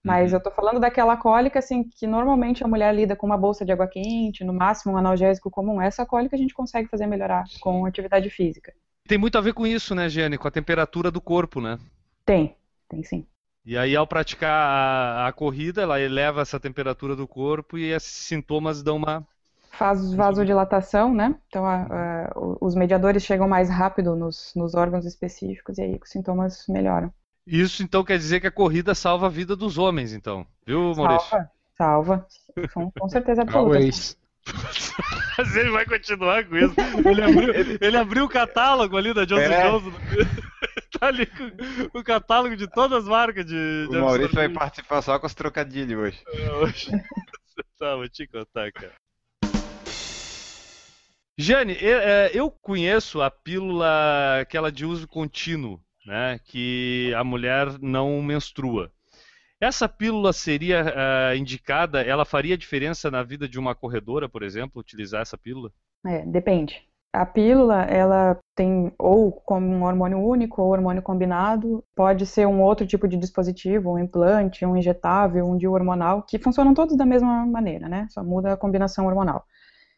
Mas Uhum. eu tô falando daquela cólica, assim, que normalmente a mulher lida com uma bolsa de água quente, no máximo um analgésico comum. Essa cólica a gente consegue fazer melhorar com atividade física. Tem muito a ver com isso, né, Giane? Com a temperatura do corpo, né? Tem, tem sim. E aí, ao praticar a, a corrida, ela eleva essa temperatura do corpo e esses sintomas dão uma. Faz vasodilatação, né? Então a- a- os mediadores chegam mais rápido nos, nos órgãos específicos e aí os sintomas melhoram. Isso então quer dizer que a corrida salva a vida dos homens, então. Viu, Maurício? Salva, salva. Com, com certeza absoluta. Always. Mas ele vai continuar com isso. Ele abriu, ele abriu o catálogo ali da Johnson É. Johnson. tá ali com o catálogo de todas as marcas de. O de Maurício vai participar só com os trocadilhos hoje. hoje. tá, vou te contar, cara. Jane, eu, é, eu conheço a pílula aquela de uso contínuo, né? Que a mulher não menstrua. Essa pílula seria ah, indicada, ela faria diferença na vida de uma corredora, por exemplo, utilizar essa pílula? É, depende. A pílula, ela tem ou como um hormônio único ou hormônio combinado, pode ser um outro tipo de dispositivo, um implante, um injetável, um hormonal, que funcionam todos da mesma maneira, né? Só muda a combinação hormonal.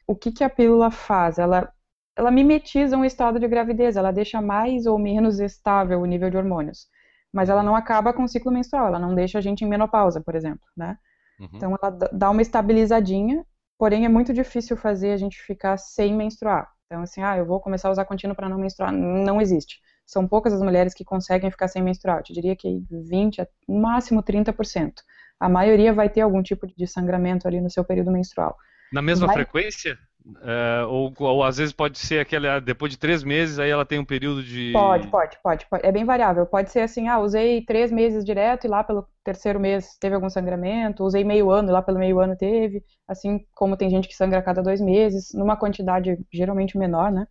O que, que a pílula faz? Ela, ela mimetiza um estado de gravidez, ela deixa mais ou menos estável o nível de hormônios. Mas ela não acaba com o ciclo menstrual, ela não deixa a gente em menopausa, por exemplo, né? Uhum. Então ela dá uma estabilizadinha, porém é muito difícil fazer a gente ficar sem menstruar. Então assim, ah, eu vou começar a usar contínuo para não menstruar, não existe. São poucas as mulheres que conseguem ficar sem menstruar. Eu te diria que 20, a- no máximo 30%. A maioria vai ter algum tipo de sangramento ali no seu período menstrual. Na mesma Vai- frequência? É, ou, ou às vezes pode ser aquela, depois de três meses, aí ela tem um período de. Pode, pode, pode, pode. É bem variável. Pode ser assim, ah, usei três meses direto e lá pelo terceiro mês teve algum sangramento, usei meio ano e lá pelo meio ano teve. Assim como tem gente que sangra a cada dois meses, numa quantidade geralmente menor, né?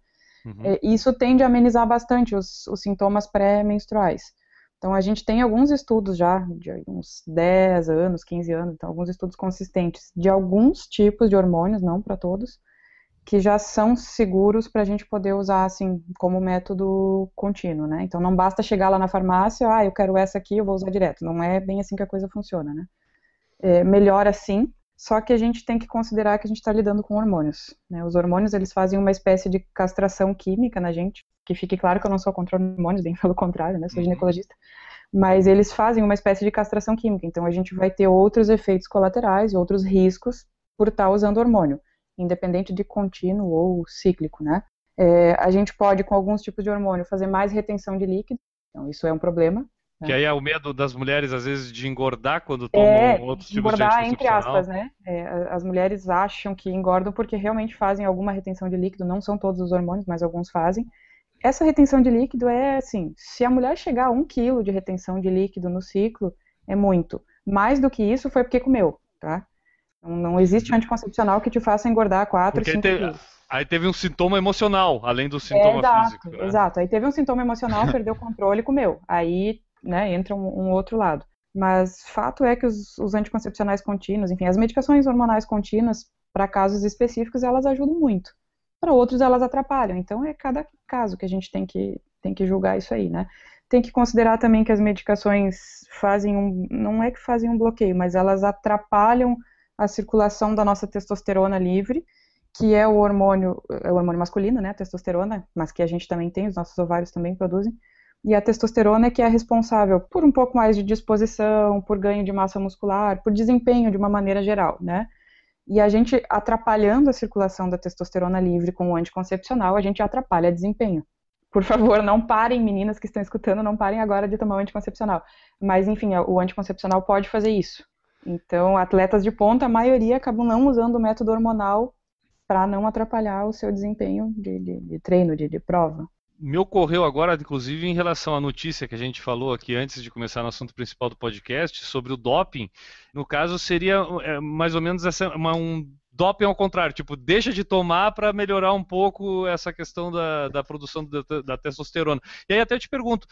Uhum. É, Isso tende a amenizar bastante os, os sintomas pré-menstruais. Então, a gente tem alguns estudos já, de uns 10 anos, 15 anos, então, alguns estudos consistentes de alguns tipos de hormônios, não para todos, que já são seguros para a gente poder usar, assim, como método contínuo, né? Então, não basta chegar lá na farmácia, ah, eu quero essa aqui, eu vou usar direto. Não é bem assim que a coisa funciona, né? É, melhor assim, só que a gente tem que considerar que a gente está lidando com hormônios. Né? Os hormônios eles fazem uma espécie de castração química na gente. Que fique claro que eu não sou contra hormônios, bem pelo contrário, né? Sou Uhum. ginecologista. Mas eles fazem uma espécie de castração química. Então a gente vai ter outros efeitos colaterais, outros riscos por estar usando hormônio, independente de contínuo ou cíclico, né? É, a gente pode, com alguns tipos de hormônio, fazer mais retenção de líquido. Então isso é um problema. Que aí é o medo das mulheres, às vezes, de engordar quando tomam É, outros tipos de engordar entre aspas, né? É, as mulheres acham que engordam porque realmente fazem alguma retenção de líquido, não são todos os hormônios, mas alguns fazem. Essa retenção de líquido é assim, se a mulher chegar a um quilo de retenção de líquido no ciclo, é muito. Mais do que isso foi porque comeu, tá? Não, não existe anticoncepcional que te faça engordar 4, Porque 5 te- quilos. Aí teve um sintoma emocional, além do sintoma exato, físico. né? exato. Aí teve um sintoma emocional, perdeu o controle e comeu. Aí, né, entra um, um outro lado. Mas fato é que os, os anticoncepcionais contínuos, enfim, as medicações hormonais contínuas, para casos específicos, elas ajudam muito. Para outros, elas atrapalham. Então, é cada caso que a gente tem que, tem que julgar isso aí, né? Tem que considerar também que as medicações fazem um. Não é que fazem um bloqueio, mas elas atrapalham a circulação da nossa testosterona livre, que é o hormônio, é o hormônio masculino, né, a testosterona, mas que a gente também tem, os nossos ovários também produzem. E a testosterona é que é responsável por um pouco mais de disposição, por ganho de massa muscular, por desempenho de uma maneira geral, né? E a gente atrapalhando a circulação da testosterona livre com o anticoncepcional, a gente atrapalha desempenho. Por favor, não parem, meninas que estão escutando, não parem agora de tomar o anticoncepcional. Mas, enfim, o anticoncepcional pode fazer isso. Então, atletas de ponta, a maioria acabam não usando o método hormonal para não atrapalhar o seu desempenho de, de, de treino, de, de prova. me ocorreu agora, inclusive, em relação à notícia que a gente falou aqui antes de começar no assunto principal do podcast, sobre o doping. No caso, seria é, mais ou menos essa, uma, um doping ao contrário, tipo, deixa de tomar para melhorar um pouco essa questão da, da produção da, da testosterona. E aí até eu te pergunto,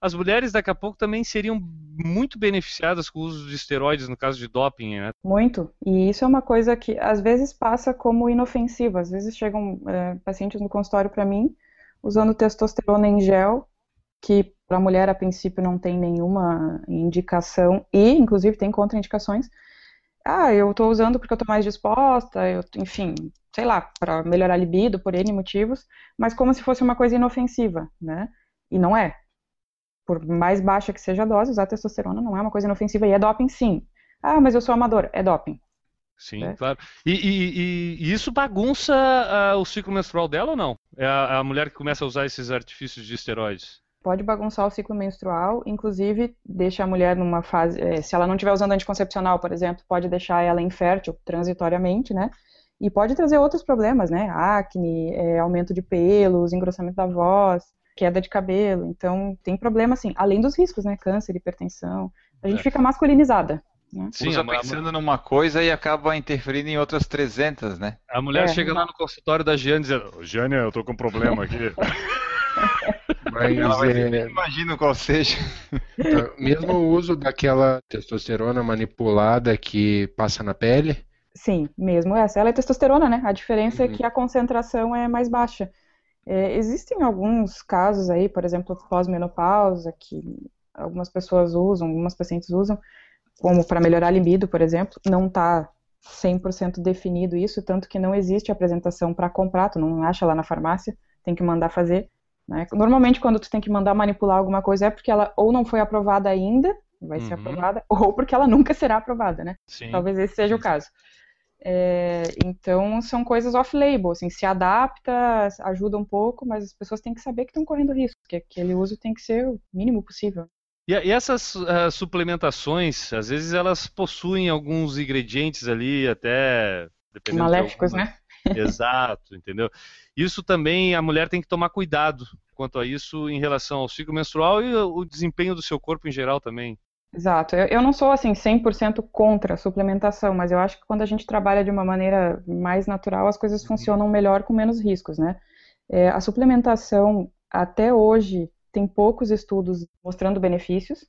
as mulheres daqui a pouco também seriam muito beneficiadas com o uso de esteroides no caso de doping, né? Muito. E isso é uma coisa que às vezes passa como inofensiva. Às vezes chegam é, pacientes no consultório para mim usando testosterona em gel, que para a mulher a princípio não tem nenhuma indicação e inclusive tem contraindicações. Ah, eu estou usando porque eu estou mais disposta, eu, enfim, sei lá, para melhorar a libido por N motivos, mas como se fosse uma coisa inofensiva, né? E não é por mais baixa que seja a dose, usar testosterona não é uma coisa inofensiva e é doping sim. Ah, mas eu sou amador, é doping. Sim, é. claro. E, e, e, isso bagunça uh, o ciclo menstrual dela ou não? É a, a, mulher que começa a usar esses artifícios de esteroides? Pode bagunçar o ciclo menstrual, inclusive deixa a mulher numa fase. Eh, se ela não estiver usando anticoncepcional, por exemplo, pode deixar ela infértil transitoriamente, né? E pode trazer outros problemas, né? Acne, é, aumento de pelos, engrossamento da voz queda de cabelo. Então, tem problema, assim, além dos riscos, né? Câncer, hipertensão. A gente é. fica masculinizada. Né? Sim, Usa pensando numa coisa e acaba interferindo em outras 300, né? A mulher é, chega lá no consultório da Giane dizendo: Giane, eu tô com um problema aqui. Mas, Ela vai é... imagino qual seja. Então, mesmo o uso daquela testosterona manipulada que passa na pele? Sim, mesmo essa. Ela é testosterona, né? A diferença é uhum. é que a concentração é mais baixa. É, existem alguns casos aí, por exemplo, pós-menopausa, que algumas pessoas usam, algumas pacientes usam, como para melhorar a libido, por exemplo, não está 100% definido isso, tanto que não existe apresentação para comprar, tu não acha lá na farmácia, tem que mandar fazer. Né? Normalmente, quando tu tem que mandar manipular alguma coisa, é porque ela ou não foi aprovada ainda, vai uhum. ser aprovada, ou porque ela nunca será aprovada, né? Sim. Talvez esse seja o caso. É, então são coisas off-label, assim, se adapta, ajuda um pouco, mas as pessoas têm que saber que estão correndo risco, que aquele uso tem que ser o mínimo possível. E, essas uh, suplementações, às vezes elas possuem alguns ingredientes ali, até maléficos, de alguma... né? Exato, entendeu? Isso também a mulher tem que tomar cuidado quanto a isso em relação ao ciclo menstrual e o desempenho do seu corpo em geral também. Exato. Eu, eu não sou assim 100% contra a suplementação, mas eu acho que quando a gente trabalha de uma maneira mais natural, as coisas uhum. funcionam melhor com menos riscos, né? É, a suplementação até hoje tem poucos estudos mostrando benefícios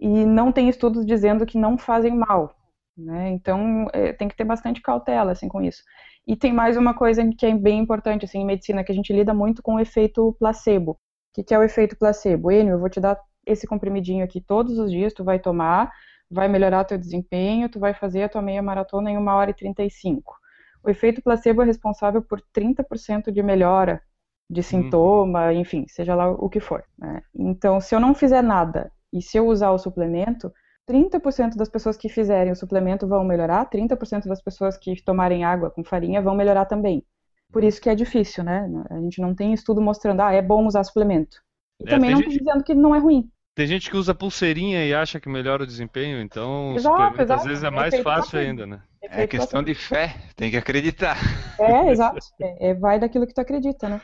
e não tem estudos dizendo que não fazem mal, né? Então é, tem que ter bastante cautela assim com isso. E tem mais uma coisa que é bem importante assim em medicina que a gente lida muito com o efeito placebo. O que, que é o efeito placebo? Enio, eu vou te dar esse comprimidinho aqui todos os dias, tu vai tomar, vai melhorar teu desempenho, tu vai fazer a tua meia maratona em 1 hora e 35. O efeito placebo é responsável por 30% de melhora de uhum. sintoma, uhum. enfim, seja lá o que for. Né? Então, se eu não fizer nada e se eu usar o suplemento, 30% das pessoas que fizerem o suplemento vão melhorar, 30% das pessoas que tomarem água com farinha vão melhorar também. Por isso que é difícil, né? A gente não tem estudo mostrando, ah, é bom usar suplemento. E é, também não estou dizendo que não é ruim. Tem gente que usa pulseirinha e acha que melhora o desempenho, então exato, exato. às vezes é mais fácil ainda, né? É questão de fé, tem que acreditar. É, exato. É, é, vai daquilo que tu acredita, né?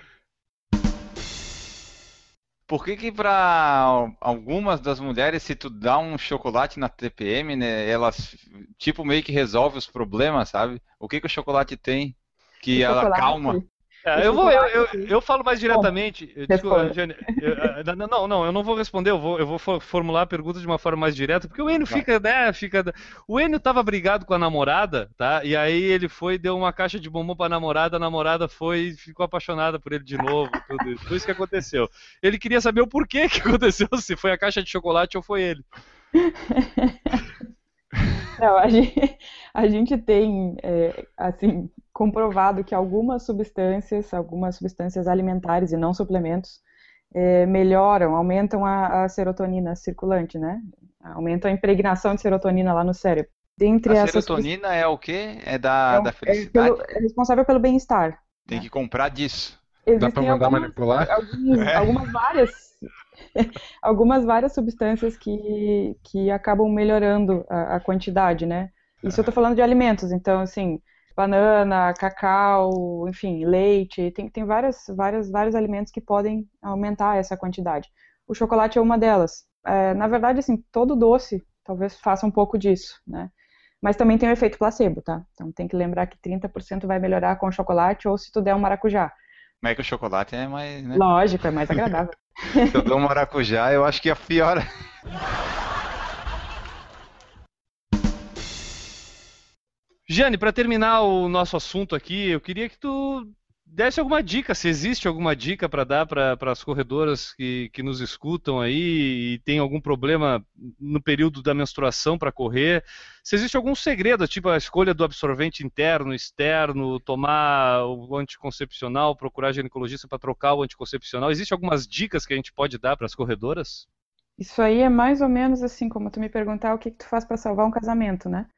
Por que que para algumas das mulheres, se tu dá um chocolate na TPM, né, elas tipo meio que resolve os problemas, sabe? O que que o chocolate tem que o ela chocolate, calma? É, eu, vou, eu, eu, eu, falo mais diretamente. Desculpa, Jane, eu, não, não, eu não vou responder, eu vou, eu vou formular a pergunta de uma forma mais direta, porque o Enio fica, né, fica... O Enio tava brigado com a namorada, tá? E aí ele foi deu uma caixa de bombom pra namorada, a namorada foi e ficou apaixonada por ele de novo, tudo isso. Foi isso que aconteceu. Ele queria saber o porquê que aconteceu, se foi a caixa de chocolate ou foi ele. Não, a gente, a gente tem, é, assim, comprovado que algumas substâncias, algumas substâncias alimentares e não suplementos, é, melhoram, aumentam a, a, serotonina circulante, né? Aumentam a impregnação de serotonina lá no cérebro. Dentre a serotonina é o quê? É da, é, da felicidade? É, pelo, é responsável pelo bem-estar. Tem né? que comprar disso. Existem Dá pra mandar algumas, manipular? Algumas, é. algumas várias algumas várias substâncias que, que acabam melhorando a, a quantidade, né? Isso eu tô falando de alimentos, então, assim, banana, cacau, enfim, leite, tem, tem várias, várias, vários alimentos que podem aumentar essa quantidade. O chocolate é uma delas. É, na verdade, assim, todo doce talvez faça um pouco disso, né? Mas também tem o efeito placebo, tá? Então tem que lembrar que 30% vai melhorar com chocolate ou se tu der um maracujá. Mas é que o chocolate é mais. Né? Lógico, é mais agradável. Se eu dou um maracujá, eu acho que é pior. Jane, para terminar o nosso assunto aqui, eu queria que tu desse alguma dica, se existe alguma dica para dar para as corredoras que, que nos escutam aí e tem algum problema no período da menstruação para correr, se existe algum segredo, tipo a escolha do absorvente interno, externo, tomar o anticoncepcional, procurar ginecologista para trocar o anticoncepcional, existe algumas dicas que a gente pode dar para as corredoras? Isso aí é mais ou menos assim como tu me perguntar o que, que tu faz para salvar um casamento, né?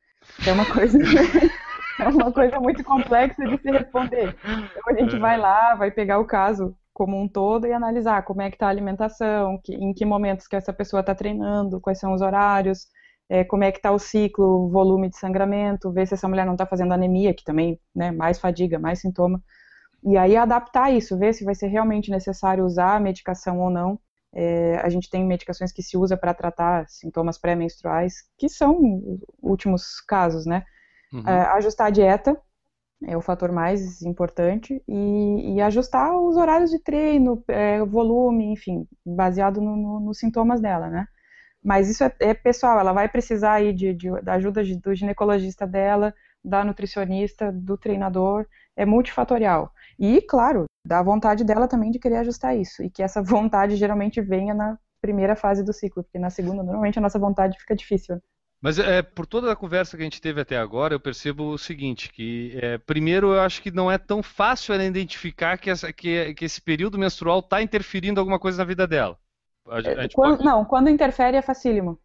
É uma coisa é uma coisa muito complexa de se responder. Então a gente vai lá, vai pegar o caso como um todo e analisar como é que está a alimentação, que, em que momentos que essa pessoa está treinando, quais são os horários, é, como é que está o ciclo, volume de sangramento, ver se essa mulher não está fazendo anemia, que também, né, mais fadiga, mais sintoma. E aí adaptar isso, ver se vai ser realmente necessário usar a medicação ou não. É, a gente tem medicações que se usa para tratar sintomas pré-menstruais, que são últimos casos, né? Uhum. É, ajustar a dieta é o fator mais importante e, e ajustar os horários de treino, é, volume, enfim, baseado nos no, no sintomas dela, né? Mas isso é, é, pessoal, ela vai precisar aí de, de, da ajuda do ginecologista dela, da nutricionista, do treinador, é multifatorial. E, claro, da vontade dela também de querer ajustar isso, e que essa vontade geralmente venha na primeira fase do ciclo, porque na segunda, normalmente, a nossa vontade fica difícil. Mas é, por toda a conversa que a gente teve até agora, eu percebo o seguinte, que é, primeiro eu acho que não é tão fácil ela identificar que, essa, que, que esse período menstrual está interferindo alguma coisa na vida dela. A, a é, quando, pode... Não, quando interfere é facílimo.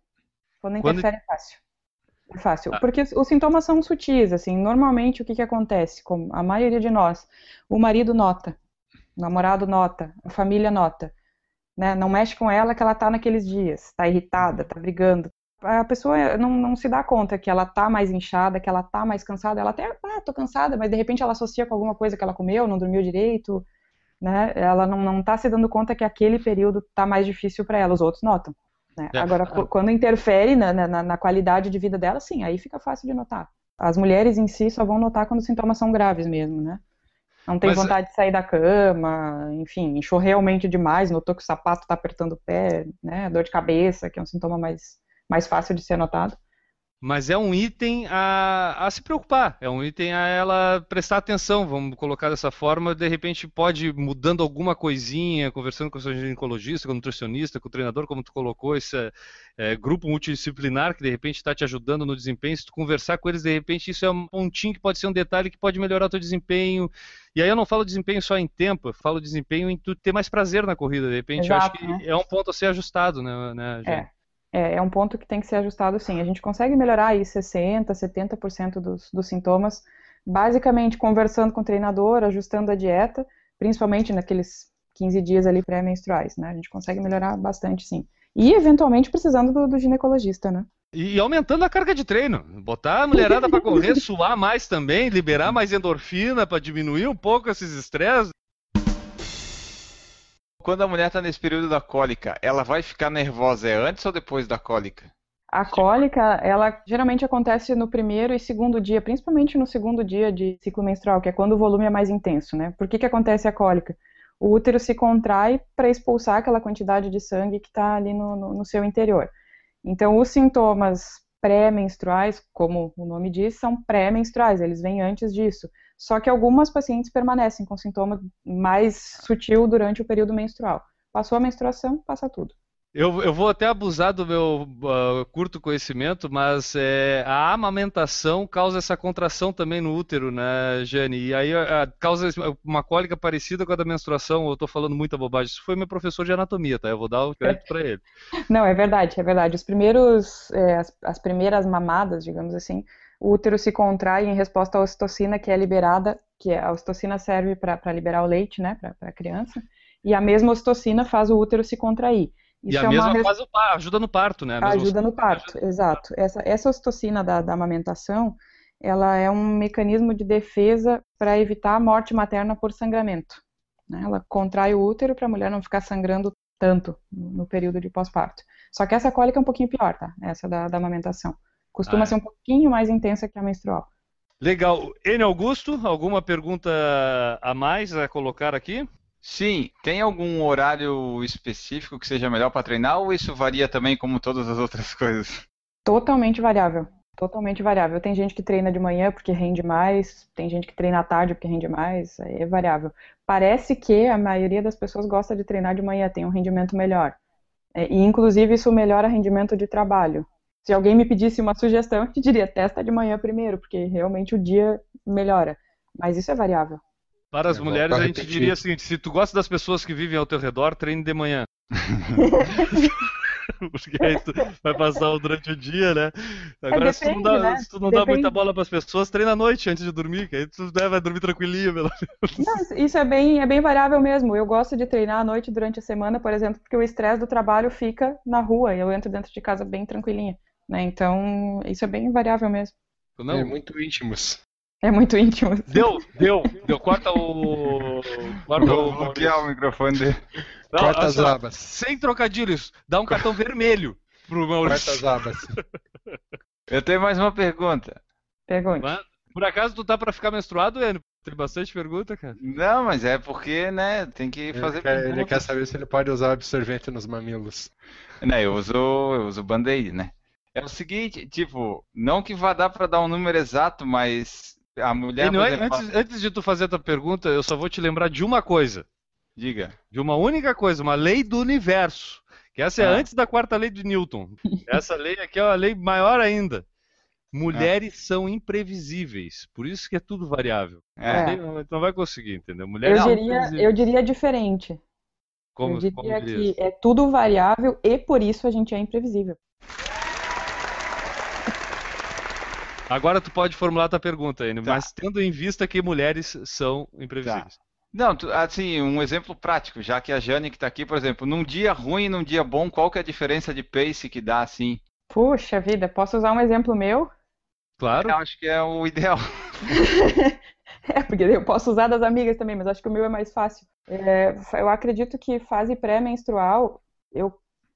Quando interfere quando... é fácil. É fácil, ah. porque os sintomas são sutis, assim, normalmente o que, que acontece, como a maioria de nós, o marido nota, o namorado nota, a família nota, né, não mexe com ela que ela tá naqueles dias, tá irritada, tá brigando, a pessoa não, não, se dá conta que ela tá mais inchada, que ela tá mais cansada, ela até, ah, tô cansada, mas de repente ela associa com alguma coisa que ela comeu, não dormiu direito, né? Ela não, não tá se dando conta que aquele período tá mais difícil para ela, os outros notam. Né? É. Agora, quando interfere na, na, na, qualidade de vida dela, sim, aí fica fácil de notar. As mulheres em si só vão notar quando os sintomas são graves mesmo, né? Não tem mas, vontade de sair da cama, enfim, inchou realmente demais, notou que o sapato tá apertando o pé, né? Dor de cabeça, que é um sintoma mais mais fácil de ser notado. Mas é um item a, a se preocupar, é um item a ela prestar atenção, vamos colocar dessa forma. De repente, pode mudando alguma coisinha, conversando com o seu ginecologista, com o nutricionista, com o treinador, como tu colocou, esse é, grupo multidisciplinar que de repente está te ajudando no desempenho. Se tu conversar com eles, de repente, isso é um pontinho que pode ser um detalhe que pode melhorar o teu desempenho. E aí eu não falo desempenho só em tempo, eu falo desempenho em tu ter mais prazer na corrida. De repente, Exato, eu acho que né? é um ponto a ser ajustado, né, né É é, é um ponto que tem que ser ajustado sim. A gente consegue melhorar aí 60%, 70% dos, dos sintomas, basicamente conversando com o treinador, ajustando a dieta, principalmente naqueles 15 dias ali pré-menstruais, né? A gente consegue melhorar bastante sim. E eventualmente precisando do, do ginecologista, né? E aumentando a carga de treino. Botar a mulherada para correr, suar mais também, liberar mais endorfina para diminuir um pouco esses estresses quando a mulher está nesse período da cólica, ela vai ficar nervosa é antes ou depois da cólica? A cólica, ela geralmente acontece no primeiro e segundo dia, principalmente no segundo dia de ciclo menstrual, que é quando o volume é mais intenso, né? Por que, que acontece a cólica? O útero se contrai para expulsar aquela quantidade de sangue que está ali no, no, no seu interior. Então, os sintomas pré-menstruais, como o nome diz, são pré-menstruais, eles vêm antes disso. Só que algumas pacientes permanecem com sintoma mais sutil durante o período menstrual. Passou a menstruação, passa tudo. Eu, eu vou até abusar do meu uh, curto conhecimento, mas é, a amamentação causa essa contração também no útero, né, Jane? E aí uh, causa uma cólica parecida com a da menstruação. Eu estou falando muita bobagem. Isso foi meu professor de anatomia, tá? Eu vou dar o crédito para ele. Não, é verdade, é verdade. Os primeiros, é, as, as primeiras mamadas, digamos assim, o útero se contrai em resposta à ocitocina que é liberada, que é, a ocitocina serve para liberar o leite, né, para a criança, e a mesma ocitocina faz o útero se contrair. Isso e a é mesma faz o, ajuda no parto, né? ajuda no parto, ajuda... exato. Essa, essa ocitocina da, da amamentação, ela é um mecanismo de defesa para evitar a morte materna por sangramento. Né? Ela contrai o útero para a mulher não ficar sangrando tanto no período de pós-parto. Só que essa cólica é um pouquinho pior, tá? Essa da, da amamentação. Costuma Ah, é. ser um pouquinho mais intensa que a menstrual. Legal. N. Augusto, alguma pergunta a mais a colocar aqui? Sim, tem algum horário específico que seja melhor para treinar ou isso varia também como todas as outras coisas? Totalmente variável. Totalmente variável. Tem gente que treina de manhã porque rende mais, tem gente que treina à tarde porque rende mais, aí é variável. Parece que a maioria das pessoas gosta de treinar de manhã, tem um rendimento melhor. É, e inclusive isso melhora rendimento de trabalho. Se alguém me pedisse uma sugestão, eu te diria, testa de manhã primeiro, porque realmente o dia melhora. Mas isso é variável. Para as Eu vou mulheres, a gente diria o seguinte: se tu gosta das pessoas que vivem ao teu redor, treine de manhã. Porque aí tu vai passar o- durante o dia, né? Agora, se tu não dá, depende, né? se tu não dá Depende. muita bola para as pessoas, treina à noite antes de dormir, que aí tu né, vai dormir tranquilinho. Pelo... Não, isso é bem, é bem variável mesmo. Eu gosto de treinar à noite durante a semana, por exemplo, porque o estresse do trabalho fica na rua e eu entro dentro de casa bem tranquilinha. Né? Então, isso é bem variável mesmo. Não, É muito íntimos. É muito íntimo. Deu, deu, deu. Corta o. Corta Vou o. bloquear o microfone dele. Não, Corta as assim, abas. Sem trocadilhos, dá um cartão vermelho pro Corta Maurício. as abas. Eu tenho mais uma pergunta. Pergunte. Mas, Por acaso tu tá pra ficar menstruado, Enio? Tem bastante pergunta, cara. Não, mas é porque, né, tem que Ele fazer quer, ele quer saber se ele pode usar absorvente nos mamilos. Né, eu uso, eu uso band-aid, né? É o seguinte, tipo, não que vá dar pra dar um número exato, mas a mulher, Enio, por exemplo, antes, antes de tu fazer a tua pergunta, eu só vou te lembrar de uma coisa. diga. De uma única coisa, uma lei do universo. Que essa é Ah. antes da quarta lei de Newton. Essa lei aqui é uma lei maior ainda. Mulheres são imprevisíveis, por isso que é tudo variável. É. Não, não vai conseguir, entendeu? Mulheres Eu diria, imprevisíveis. eu diria diferente. Como, eu como diria diria? que é tudo variável e por isso a gente é imprevisível. Agora tu pode formular tua pergunta, Enio, Tá. mas tendo em vista que mulheres são imprevisíveis. Não, tu- assim, um exemplo prático, já que a Jane que tá aqui, por exemplo, num dia ruim e num dia bom, qual que é a diferença de pace que dá, assim? Puxa vida, posso usar um exemplo meu? Claro. Eu acho que é o ideal. É, porque eu posso usar das amigas também, mas acho que o meu é mais fácil. É, eu acredito que fase pré-menstrual eu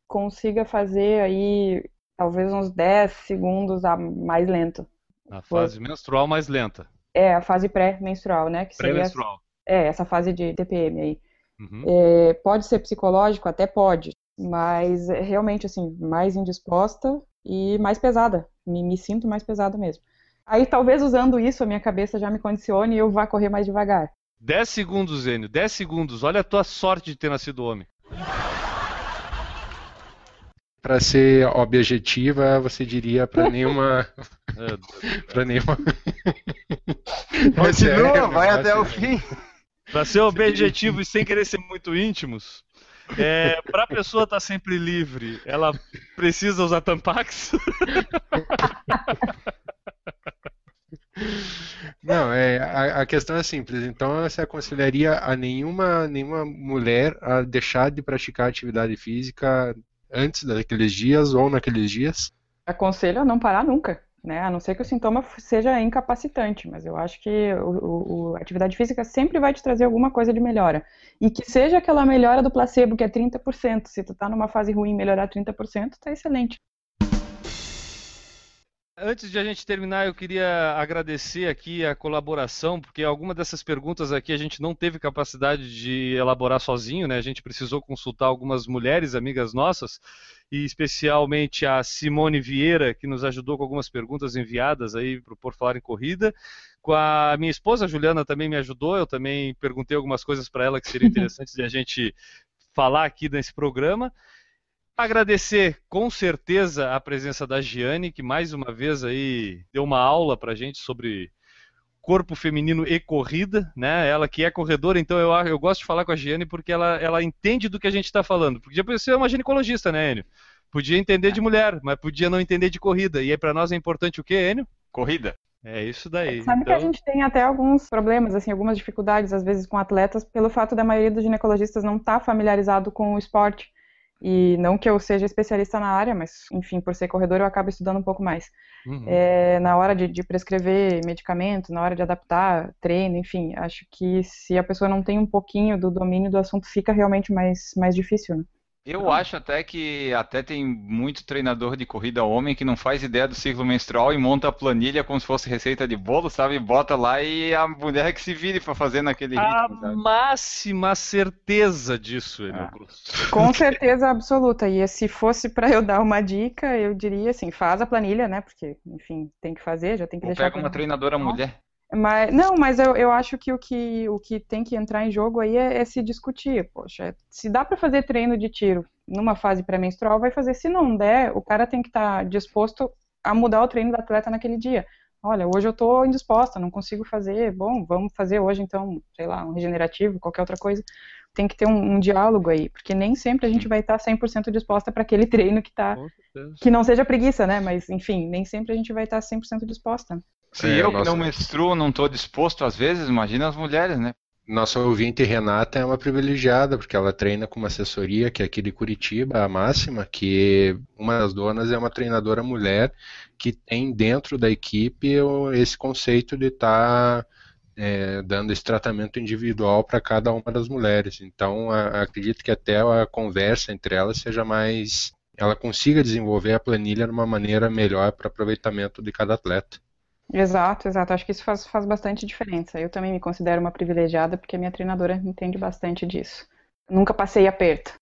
consiga fazer aí talvez uns 10 segundos a mais lento. Na fase menstrual mais lenta. É, a fase pré-menstrual, né? Pré-menstrual. é, essa fase de TPM aí. Uhum. É, pode ser psicológico, até pode, mas é realmente assim, mais indisposta e mais pesada. Me, me sinto mais pesada mesmo. Aí talvez usando isso a minha cabeça já me condicione e eu vá correr mais devagar. 10 segundos, Enio, 10 segundos. Olha a tua sorte de ter nascido homem. Pra ser objetiva, você diria pra nenhuma. É, pra nenhuma. Continua, É vai até o sério. fim. Pra ser objetivo e sem querer ser muito íntimos, é, pra pessoa estar sempre livre, ela precisa usar Tampax? Não, é, a, a questão é simples. Então, você aconselharia a nenhuma, nenhuma mulher a deixar de praticar atividade física antes daqueles dias ou naqueles dias? Aconselho a não parar nunca, né? A não ser que o sintoma seja incapacitante, mas eu acho que a atividade física sempre vai te trazer alguma coisa de melhora. E que seja aquela melhora do placebo, que é 30%. Se tu tá numa fase ruim, melhorar 30%, tá excelente. Antes de a gente terminar, eu queria agradecer aqui a colaboração, porque alguma dessas perguntas aqui a gente não teve capacidade de elaborar sozinho, né? A gente precisou consultar algumas mulheres, amigas nossas, e especialmente a Simone Vieira, que nos ajudou com algumas perguntas enviadas aí para o Por Falar em Corrida. Com a minha esposa, a Juliana, também me ajudou, eu também perguntei algumas coisas para ela que seria interessante de a gente falar aqui nesse programa. Agradecer com certeza a presença da Giane, que mais uma vez aí deu uma aula pra gente sobre corpo feminino e corrida, né? Ela que é corredora, então eu, eu gosto de falar com a Giane porque ela, ela entende do que a gente está falando. Podia ser uma ginecologista, né, Enio? Podia entender de mulher, mas podia não entender de corrida. E aí pra nós é importante o quê, Enio? Corrida. É isso daí. Sabe que a Então, gente tem até alguns problemas, assim, algumas dificuldades, às vezes, com atletas, pelo fato da maioria dos ginecologistas não estar familiarizado com o esporte. E não que eu seja especialista na área, mas, enfim, por ser corredor, eu acabo estudando um pouco mais. Uhum. É, na hora de, de, prescrever medicamento, na hora de adaptar treino, enfim, acho que se a pessoa não tem um pouquinho do domínio do assunto, fica realmente mais, mais difícil, né? Eu acho até que até tem muito treinador de corrida homem que não faz ideia do ciclo menstrual e monta a planilha como se fosse receita de bolo, sabe? Bota lá e a mulher que se vire para fazer naquele a ritmo. A máxima certeza disso, Ah. Com certeza absoluta. E se fosse para eu dar uma dica, eu diria assim, faz a planilha, né? Porque, enfim, tem que fazer, já tem que Ou deixar. pega uma treinadora mulher. Mas, não, mas eu, eu acho que o, que o que tem que entrar em jogo aí é, é se discutir. Poxa, se dá para fazer treino de tiro numa fase pré-menstrual, vai fazer. Se não der, o cara tem que estar disposto a mudar o treino do atleta naquele dia. Olha, hoje eu estou indisposta, não consigo fazer. Bom, vamos fazer hoje então, sei lá, um regenerativo, qualquer outra coisa. Tem que ter um, um diálogo aí, porque nem sempre a gente vai estar 100% disposta para aquele treino que tá que não seja preguiça, né? Mas enfim, nem sempre a gente vai estar 100% disposta. Se É, eu nossa. que não menstruo não estou disposto às vezes, imagina as mulheres, né? Nossa ouvinte Renata é uma privilegiada, porque ela treina com uma assessoria que é aqui de Curitiba, a Máxima, que uma das donas é uma treinadora mulher que tem dentro da equipe esse conceito de estar dando esse tratamento individual para cada uma das mulheres. Então, a- acredito que até a conversa entre elas seja mais. Ela consiga desenvolver a planilha de uma maneira melhor para aproveitamento de cada atleta. Exato, exato. Acho que isso faz, faz bastante diferença. Eu também me considero uma privilegiada porque a minha treinadora entende bastante disso. Nunca passei aperto.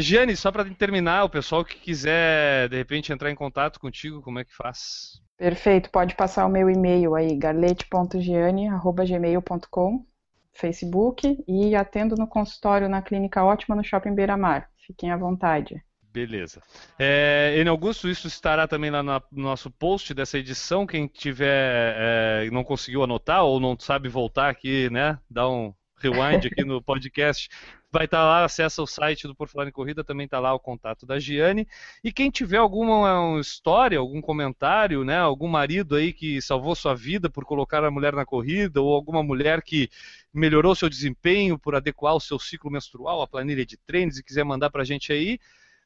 Giane, só para terminar, o pessoal que quiser de repente entrar em contato contigo, como é que faz? Perfeito, pode passar o meu e-mail aí, garlete.giane.gmail.com, Facebook, e atendo no consultório na Clínica Ótima no Shopping Beira Mar. Fiquem à vontade. Beleza. É, Enio Augusto, isso estará também lá na- no nosso post dessa edição. Quem tiver é, não conseguiu anotar ou não sabe voltar aqui, né? Dá um rewind aqui no podcast. Vai estar lá, acessa o site do Por Falar em Corrida, também está lá o contato da Giane. E quem tiver alguma um, história, algum comentário, né? Algum marido aí que salvou sua vida por colocar a mulher na corrida, ou alguma mulher que melhorou seu desempenho por adequar o seu ciclo menstrual, a planilha de treinos e quiser mandar pra gente aí,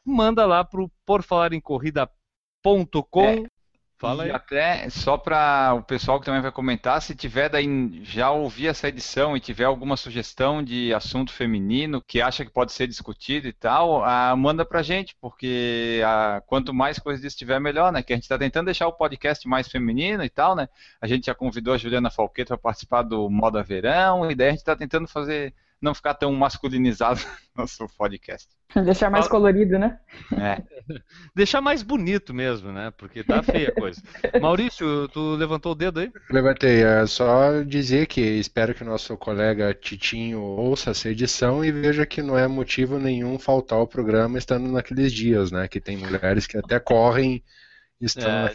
manda lá pro porfalarencorrida.com. É. Fala e aí. até só para o pessoal que também vai comentar, se tiver daí já ouvir essa edição e tiver alguma sugestão de assunto feminino que acha que pode ser discutido e tal, ah, manda pra gente, porque ah, quanto mais coisa disso tiver, melhor, né? Que a gente está tentando deixar o podcast mais feminino e tal, né? A gente já convidou a Juliana Falqueto para participar do Moda Verão, e daí a gente está tentando fazer não ficar tão masculinizado no nosso podcast. Deixar mais colorido, né? É. Deixar mais bonito mesmo, né? Porque tá feia a coisa. Maurício, tu levantou o dedo aí? Levantei, é só dizer que espero que o nosso colega Titinho ouça essa edição e veja que não é motivo nenhum faltar o programa estando naqueles dias, né? Que tem mulheres que até correm estando É?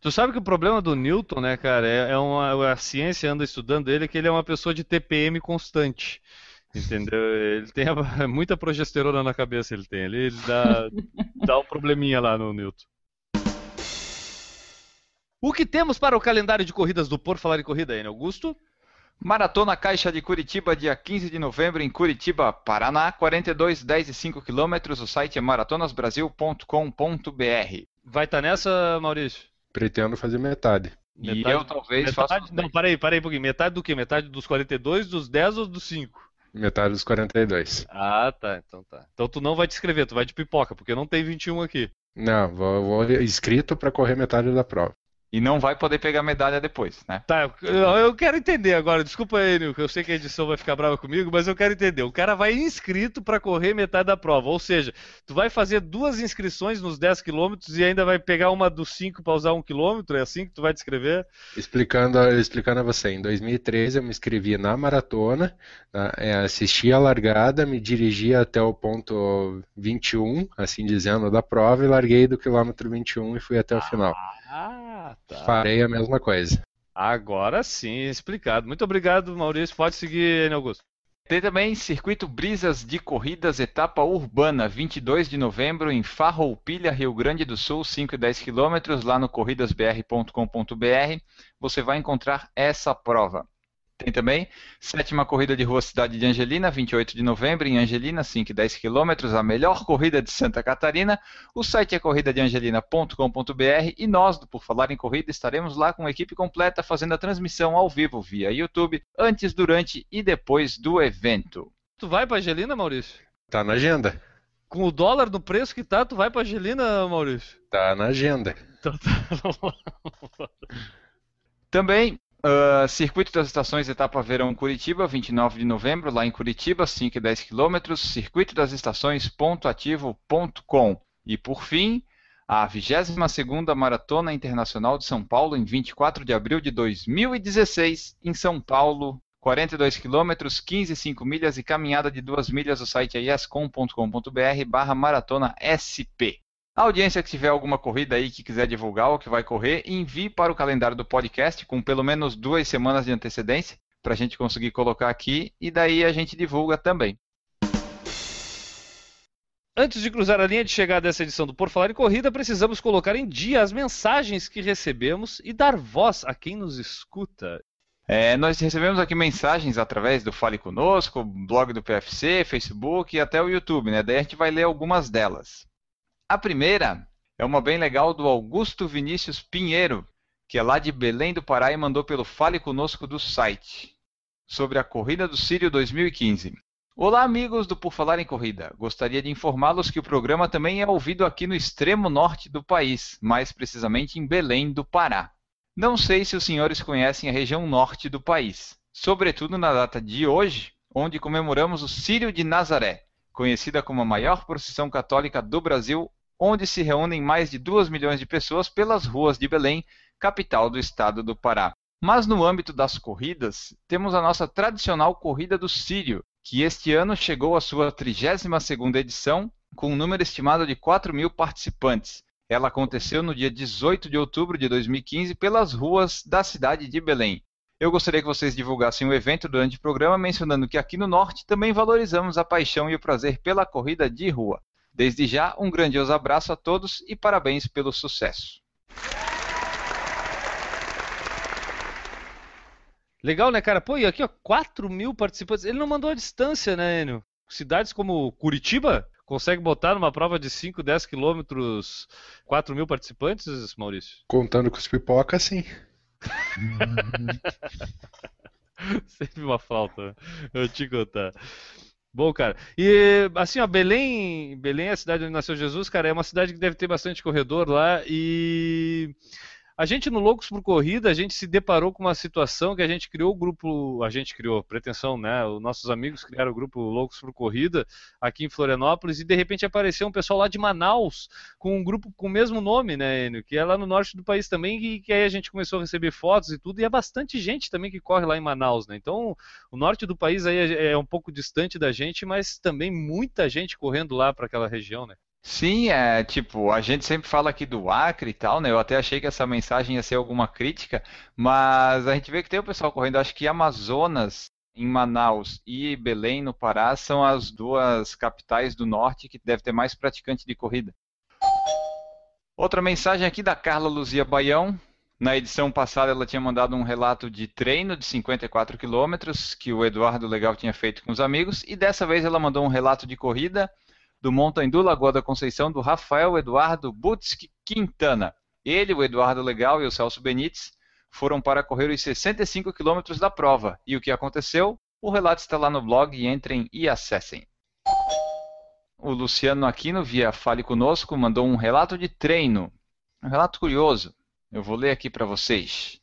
Tu sabe que o problema do Newton, né, cara, é, é uma, a ciência anda estudando ele que ele é uma pessoa de TPM constante. Entendeu? Ele tem a- muita progesterona na cabeça, ele tem. Ele, ele dá, dá um probleminha lá no Newton. O que temos para o calendário de corridas do Por Falar em Corrida, Enio Augusto? Maratona Caixa de Curitiba, dia 15 de novembro, em Curitiba, Paraná, 42, 10 e 5 quilômetros. O site é maratonasbrasil.com.br. Vai estar nessa, Maurício? Pretendo fazer metade. E Metade- eu talvez Metade, faça. não, parei, parei um pouquinho. Metade do quê? Metade dos 42, dos 10 ou dos 5? Metade dos 42. Ah, tá. Então tá. Então tu não vai te escrever, tu vai de pipoca, porque não tem 21 aqui. Não, vou, vou inscrito para correr metade da prova. E não vai poder pegar medalha depois, né? Tá, eu, eu quero entender agora. Desculpa aí, Nil, que eu sei que a edição vai ficar brava comigo, mas eu quero entender. O cara vai inscrito pra correr metade da prova. Ou seja, tu vai fazer duas inscrições nos 10 quilômetros e ainda vai pegar uma dos 5 pra usar um quilômetro? É assim que tu vai descrever? Explicando, a- explicando a você, em 2013 eu me inscrevi na maratona, tá? É, assisti a largada, me dirigi até o ponto 21, assim dizendo, da prova e larguei do quilômetro 21 e fui até o final. Ah, tá. Farei a mesma coisa. Agora sim, explicado. Muito obrigado, Maurício. Pode seguir, Enio Augusto. Tem também Circuito Brisas de Corridas Etapa Urbana, 22 de novembro, em Farroupilha, Rio Grande do Sul, 5 e 10 quilômetros, lá no corridasbr.com.br. Você vai encontrar essa prova. Tem também sétima corrida de rua Cidade de Angelina, 28 de novembro, em Angelina, 5 e 10 quilômetros, a melhor corrida de Santa Catarina. O site é corridadeangelina.com.br e nós, do Por Falar em Corrida, estaremos lá com a equipe completa fazendo a transmissão ao vivo via YouTube, antes, durante e depois do evento. Tu vai pra Angelina, Maurício? Tá na agenda. Com o dólar no preço que tá, tu vai pra Angelina, Maurício? Tá na agenda. Então tá. Também, uh, Circuito das Estações Etapa Verão Curitiba, 29 de novembro, lá em Curitiba, 5 e 10 quilômetros, circuito das estações.ativo.com. E por fim, a 22ª Maratona Internacional de São Paulo, em 24 de abril de 2016, em São Paulo, 42 quilômetros, 15,5 milhas e caminhada de 2 milhas. O site é iascom.com.br barra maratona SP. A audiência que tiver alguma corrida aí que quiser divulgar ou que vai correr, envie para o calendário do podcast com pelo menos duas semanas de antecedência para a gente conseguir colocar aqui e daí a gente divulga também. Antes de cruzar a linha de chegada dessa edição do Por Falar em Corrida, precisamos colocar em dia as mensagens que recebemos e dar voz a quem nos escuta. É, nós recebemos aqui mensagens através do Fale Conosco, blog do PFC, Facebook e até o YouTube, né? Daí a gente vai ler algumas delas. A primeira é uma bem legal do Augusto Vinícius Pinheiro, que é lá de Belém do Pará e mandou pelo Fale Conosco do site, sobre a Corrida do Sírio 2015. Olá, amigos do Por Falar em Corrida. Gostaria de informá-los que o programa também é ouvido aqui no extremo norte do país, mais precisamente em Belém do Pará. Não sei se os senhores conhecem a região norte do país, sobretudo na data de hoje, onde comemoramos o Sírio de Nazaré, conhecida como a maior procissão católica do Brasil onde se reúnem mais de 2 milhões de pessoas pelas ruas de Belém, capital do estado do Pará. Mas no âmbito das corridas, temos a nossa tradicional Corrida do Sírio, que este ano chegou à sua 32ª edição, com um número estimado de 4 mil participantes. Ela aconteceu no dia 18 de outubro de 2015 pelas ruas da cidade de Belém. Eu gostaria que vocês divulgassem o evento durante o programa, mencionando que aqui no Norte também valorizamos a paixão e o prazer pela corrida de rua. Desde já, um grandioso abraço a todos e parabéns pelo sucesso. Legal, né, cara? Pô, e aqui, ó, 4 mil participantes. Ele não mandou a distância, né, Enio? Cidades como Curitiba consegue botar numa prova de 5, 10 quilômetros 4 mil participantes, Maurício? Contando com os pipoca, sim. Sempre uma falta, eu te contar. Bom, cara. E assim, ó, Belém, Belém é a cidade onde nasceu Jesus, cara, é uma cidade que deve ter bastante corredor lá e a gente no Loucos por Corrida, a gente se deparou com uma situação que a gente criou o grupo, a gente criou, pretensão, né? Os nossos amigos criaram o grupo Loucos por Corrida aqui em Florianópolis e de repente apareceu um pessoal lá de Manaus com um grupo com o mesmo nome, né, Enio? Que é lá no norte do país também e que aí a gente começou a receber fotos e tudo e é bastante gente também que corre lá em Manaus, né? Então, o norte do país aí é, é um pouco distante da gente, mas também muita gente correndo lá para aquela região, né? Sim, é tipo, a gente sempre fala aqui do Acre e tal, né? Eu até achei que essa mensagem ia ser alguma crítica, mas a gente vê que tem o pessoal correndo. Acho que Amazonas, em Manaus e Belém, no Pará, são as duas capitais do norte que deve ter mais praticante de corrida. Outra mensagem aqui da Carla Luzia Baião. Na edição passada ela tinha mandado um relato de treino de 54 quilômetros que o Eduardo Legal tinha feito com os amigos e dessa vez ela mandou um relato de corrida do Montandu Lagoa da Conceição, do Rafael Eduardo Butzki Quintana. Ele, o Eduardo Legal e o Celso Benites foram para correr os 65 quilômetros da prova. E o que aconteceu? O relato está lá no blog, entrem e acessem. O Luciano Aquino, via Fale Conosco, mandou um relato de treino. Um relato curioso. Eu vou ler aqui para vocês.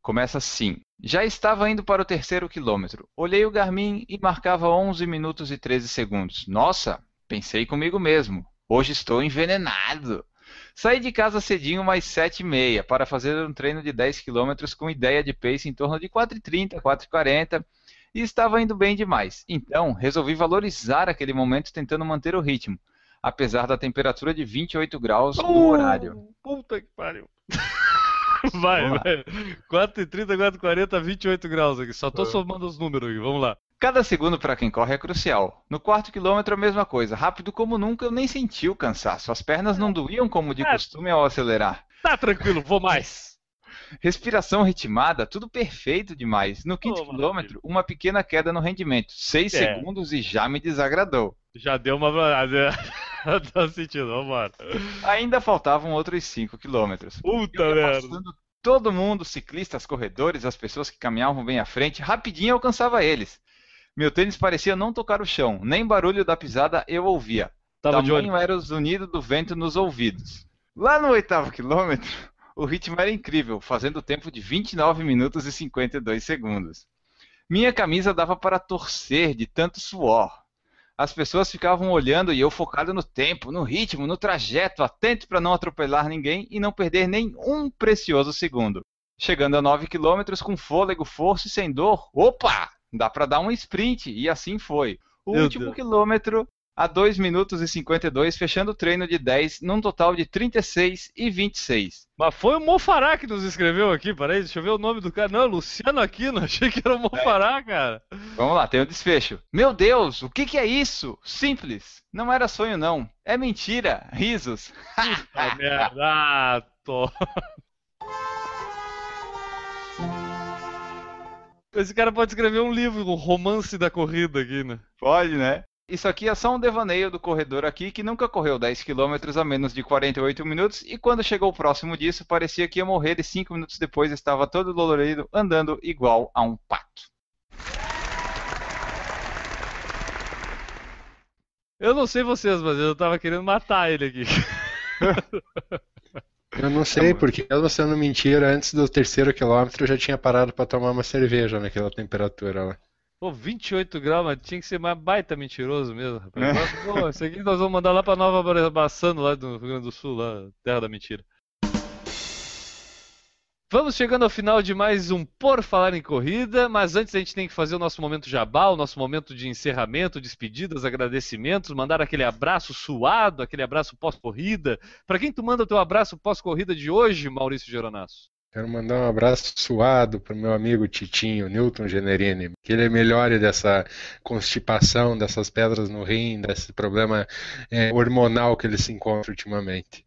Começa assim. Já estava indo para o terceiro quilômetro. Olhei o Garmin e marcava 11 minutos e 13 segundos. Nossa, Pensei comigo mesmo. Hoje estou envenenado. Saí de casa cedinho mais 7 e meia para fazer um treino de 10 km com ideia de pace em torno de 4,30, 4,40 e estava indo bem demais. Então, resolvi valorizar aquele momento tentando manter o ritmo, apesar da temperatura de 28 graus no horário. Puta que pariu. Vai, vai. 4,30, 4,40, 28 graus aqui. Só tô somando os números aqui. Vamos lá. Cada segundo para quem corre é crucial. No quarto quilômetro a mesma coisa. Rápido como nunca, eu nem senti o cansaço. As pernas não doíam como de é. costume ao acelerar. Tá tranquilo, vou mais. Respiração ritmada, tudo perfeito demais. No quinto Ô, quilômetro, uma pequena queda no rendimento. Seis É. segundos e já me desagradou. Já deu uma. tá sentindo, vambora. Ainda faltavam outros 5 quilômetros. Puta merda. todo mundo, ciclistas, corredores, as pessoas que caminhavam bem à frente, rapidinho alcançava eles. Meu tênis parecia não tocar o chão, nem barulho da pisada eu ouvia. Tava Tamanho era o zunido do vento nos ouvidos. Lá no oitavo quilômetro, o ritmo era incrível, fazendo tempo de 29 minutos e 52 segundos. Minha camisa dava para torcer de tanto suor. As pessoas ficavam olhando e eu focado no tempo, no ritmo, no trajeto, atento para não atropelar ninguém e não perder nem um precioso segundo. Chegando a 9 quilômetros com fôlego, força e sem dor, opa! Dá para dar um sprint, e assim foi. O Meu último Deus. quilômetro a 2 minutos e 52, fechando o treino de 10, num total de 36 e 26. Mas foi o Mofará que nos escreveu aqui, peraí, deixa eu ver o nome do cara. Não, é Luciano Aquino, achei que era o Mofará, cara. Vamos lá, tem o desfecho. Meu Deus, o que, que é isso? Simples. Não era sonho, não. É mentira. Risos. Ah, merda. Ah, tô. Esse cara pode escrever um livro, um romance da corrida aqui, né? Pode, né? Isso aqui é só um devaneio do corredor aqui que nunca correu 10 km a menos de 48 minutos e quando chegou próximo disso parecia que ia morrer e 5 minutos depois estava todo dolorido andando igual a um pato. Eu não sei vocês, mas eu tava querendo matar ele aqui. Eu não sei, porque mesmo sendo mentira, antes do terceiro quilômetro eu já tinha parado para tomar uma cerveja naquela temperatura lá. Pô, 28 graus, mas tinha que ser mais baita mentiroso mesmo, rapaz. Nossa, Pô, isso aqui nós vamos mandar lá pra Nova Bassano, lá do Rio Grande do Sul, lá, terra da mentira. Vamos chegando ao final de mais um Por Falar em Corrida, mas antes a gente tem que fazer o nosso momento jabá, o nosso momento de encerramento, despedidas, agradecimentos, mandar aquele abraço suado, aquele abraço pós-corrida. Pra quem tu manda o teu abraço pós-corrida de hoje, Maurício Geronasso? Quero mandar um abraço suado pro meu amigo Titinho, Newton Generini, que ele melhore dessa constipação, dessas pedras no rim, desse problema é, hormonal que ele se encontra ultimamente.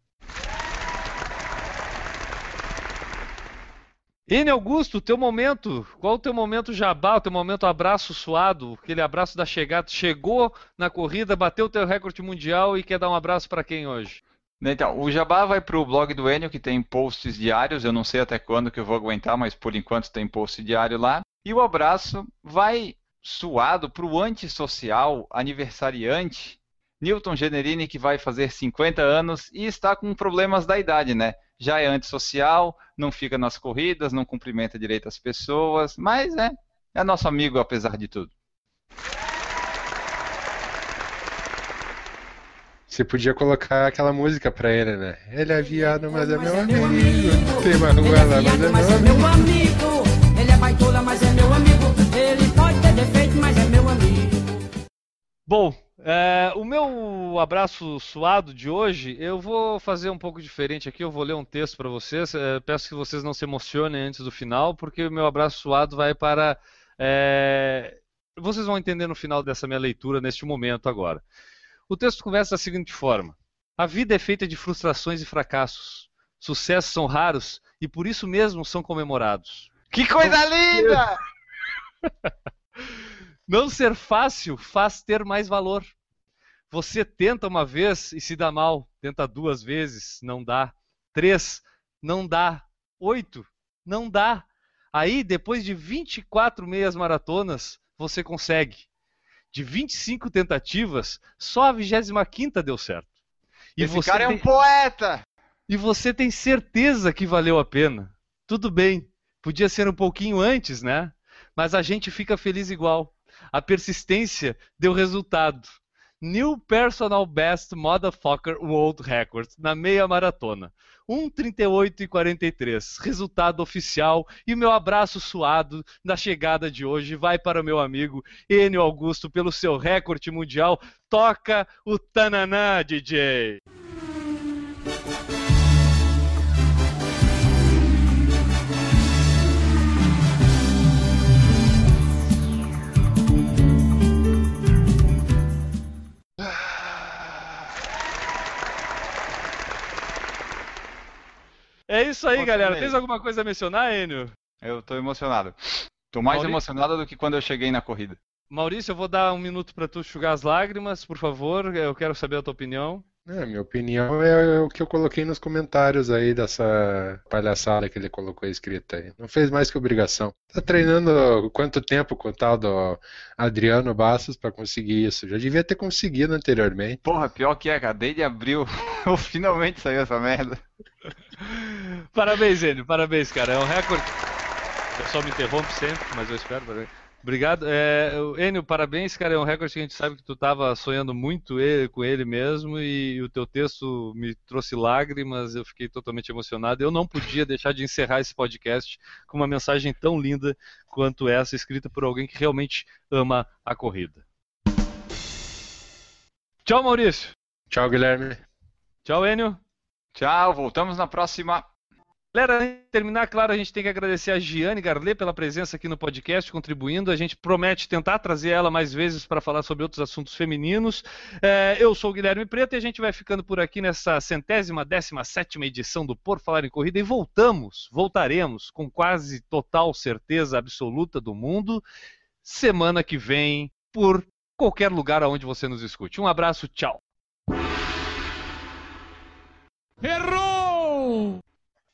N Augusto, teu momento, qual o teu momento jabá, o teu momento abraço suado, aquele abraço da chegada, chegou na corrida, bateu o teu recorde mundial e quer dar um abraço pra quem hoje? Então, o Jabá vai para o blog do Enio, que tem posts diários. Eu não sei até quando que eu vou aguentar, mas por enquanto tem post diário lá. E o abraço vai suado para o antissocial aniversariante Newton Generini, que vai fazer 50 anos e está com problemas da idade, né? Já é antissocial, não fica nas corridas, não cumprimenta direito as pessoas, mas é, é nosso amigo apesar de tudo. Você podia colocar aquela música pra ele, né? Ele é viado, mas é meu amigo. Tem uma rua lá, mas é mas meu é amigo. meu amigo. Ele é baitola, mas é meu amigo. Ele pode ter defeito, mas é meu amigo. Bom, é, o meu abraço suado de hoje, eu vou fazer um pouco diferente aqui, eu vou ler um texto para vocês. é, peço que vocês não se emocionem antes do final, porque o meu abraço suado vai para. é, vocês vão entender no final dessa minha leitura, neste momento agora. O texto começa da seguinte forma: A vida é feita de frustrações e fracassos. Sucessos são raros e por isso mesmo são comemorados. Que coisa linda! Não ser fácil faz ter mais valor. Você tenta uma vez e se dá mal, tenta duas vezes, não dá. Três, não dá. Oito, não dá. Aí, depois de 24 meias maratonas, você consegue. De 25 tentativas, só a 25 deu certo. E Esse você cara é tem- um poeta! e você tem certeza que valeu a pena. Tudo bem, podia ser um pouquinho antes, né? Mas a gente fica feliz igual. A persistência deu resultado. New Personal Best Motherfucker World Record na meia maratona. 1:38 e 43. Resultado oficial e meu abraço suado na chegada de hoje vai para o meu amigo Enio Augusto pelo seu recorde mundial. Toca o Tananã, DJ. É isso aí, galera. Tens alguma coisa a mencionar, Enio? Eu tô emocionado. Tô mais Maurício? emocionado do que quando eu cheguei na corrida. Maurício, eu vou dar um minuto pra tu enxugar as lágrimas, por favor. Eu quero saber a tua opinião. É, minha opinião é o que eu coloquei nos comentários aí dessa palhaçada que ele colocou escrita aí. Não fez mais que obrigação. Tá treinando quanto tempo com o tal do Adriano Bastos pra conseguir isso? Já devia ter conseguido anteriormente. Porra, pior que é, cara. Desde abril, finalmente saiu essa merda. Parabéns, Enio. Parabéns, cara. É um recorde. Eu só me interrompo sempre, mas eu espero. parabéns. Obrigado. É, Enio, parabéns, cara. É um recorde que a gente sabe que tu estava sonhando muito ele- com ele mesmo e o teu texto me trouxe lágrimas. Eu fiquei totalmente emocionado. Eu não podia deixar de encerrar esse podcast com uma mensagem tão linda quanto essa, escrita por alguém que realmente ama a corrida. Tchau, Maurício. Tchau, Guilherme. Tchau, Enio. Tchau, voltamos na próxima. Galera, antes de terminar, claro, a gente tem que agradecer a Giane Garlet pela presença aqui no podcast, contribuindo. A gente promete tentar trazer ela mais vezes para falar sobre outros assuntos femininos. É, eu sou o Guilherme Preto e a gente vai ficando por aqui nessa centésima, décima sétima edição do Por Falar em Corrida e voltamos, voltaremos com quase total certeza absoluta do mundo semana que vem por qualquer lugar aonde você nos escute. Um abraço, tchau. Errou!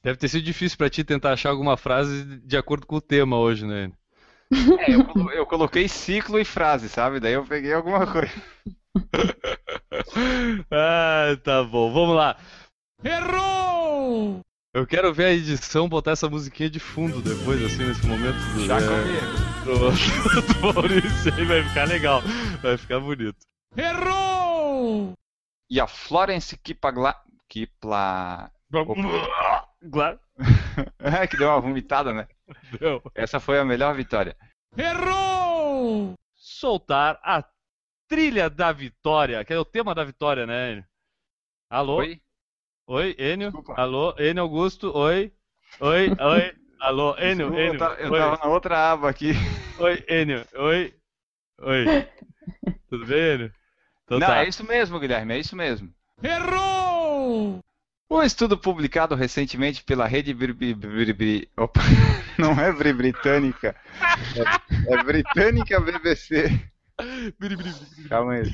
Deve ter sido difícil para ti tentar achar alguma frase de acordo com o tema hoje, né? É, eu, colo- eu coloquei ciclo e frase, sabe? Daí eu peguei alguma coisa. ah, tá bom. Vamos lá. Errou! Eu quero ver a edição botar essa musiquinha de fundo depois, assim, nesse momento do, Já é, comigo. do, do Maurício aí. Vai ficar legal. Vai ficar bonito. Errou! E a Florence Kipagla... Kipla... Claro. É, que deu uma vomitada, né? Deu. Essa foi a melhor vitória. Errou! Soltar a trilha da vitória, que é o tema da vitória, né, Enio? Alô? Oi? Oi, Enio? Desculpa. Alô, Enio Augusto? Oi? Oi? Oi? Alô, Enio? Desculpa, Enio? Eu, tava, eu Oi? tava na outra aba aqui. Oi, Enio. Oi. Oi. Tudo bem, Enio? Então Não, tá. é isso mesmo, Guilherme, é isso mesmo. Errou! Um estudo publicado recentemente pela rede Bri- Bri- Bri- Bri- Opa, não é Bri- britânica, é, é britânica BBC. Calma aí.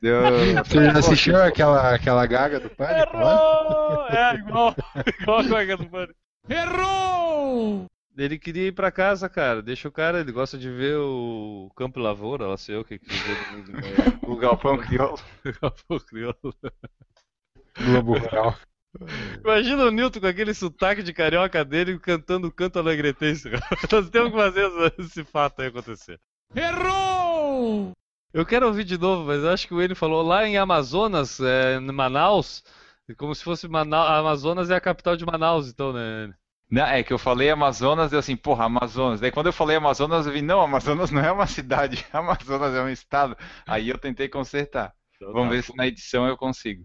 Deu... Você já assistiu aquela, aquela gaga do Pânico? Errou! É igual, igual a colega do Pânico. Errou! Ele queria ir pra casa, cara. Deixa o cara, ele gosta de ver o Campo Lavoura, lá sei eu o que que vê do mundo. né? O Galpão Crioulo. Globo Rural. Imagina o Newton com aquele sotaque de carioca dele cantando o canto alegretense. Nós temos que fazer esse- fato aí acontecer. Errou! Eu quero ouvir de novo, mas eu acho que o ele falou lá em Amazonas, é, em Manaus, como se fosse Manaus. Amazonas é a capital de Manaus, então, né? Não, é que eu falei Amazonas, eu assim, porra, Amazonas. Daí quando eu falei Amazonas, eu vi, não, Amazonas não é uma cidade, Amazonas é um estado. Aí eu tentei consertar. Então Vamos tá. ver se na edição eu consigo.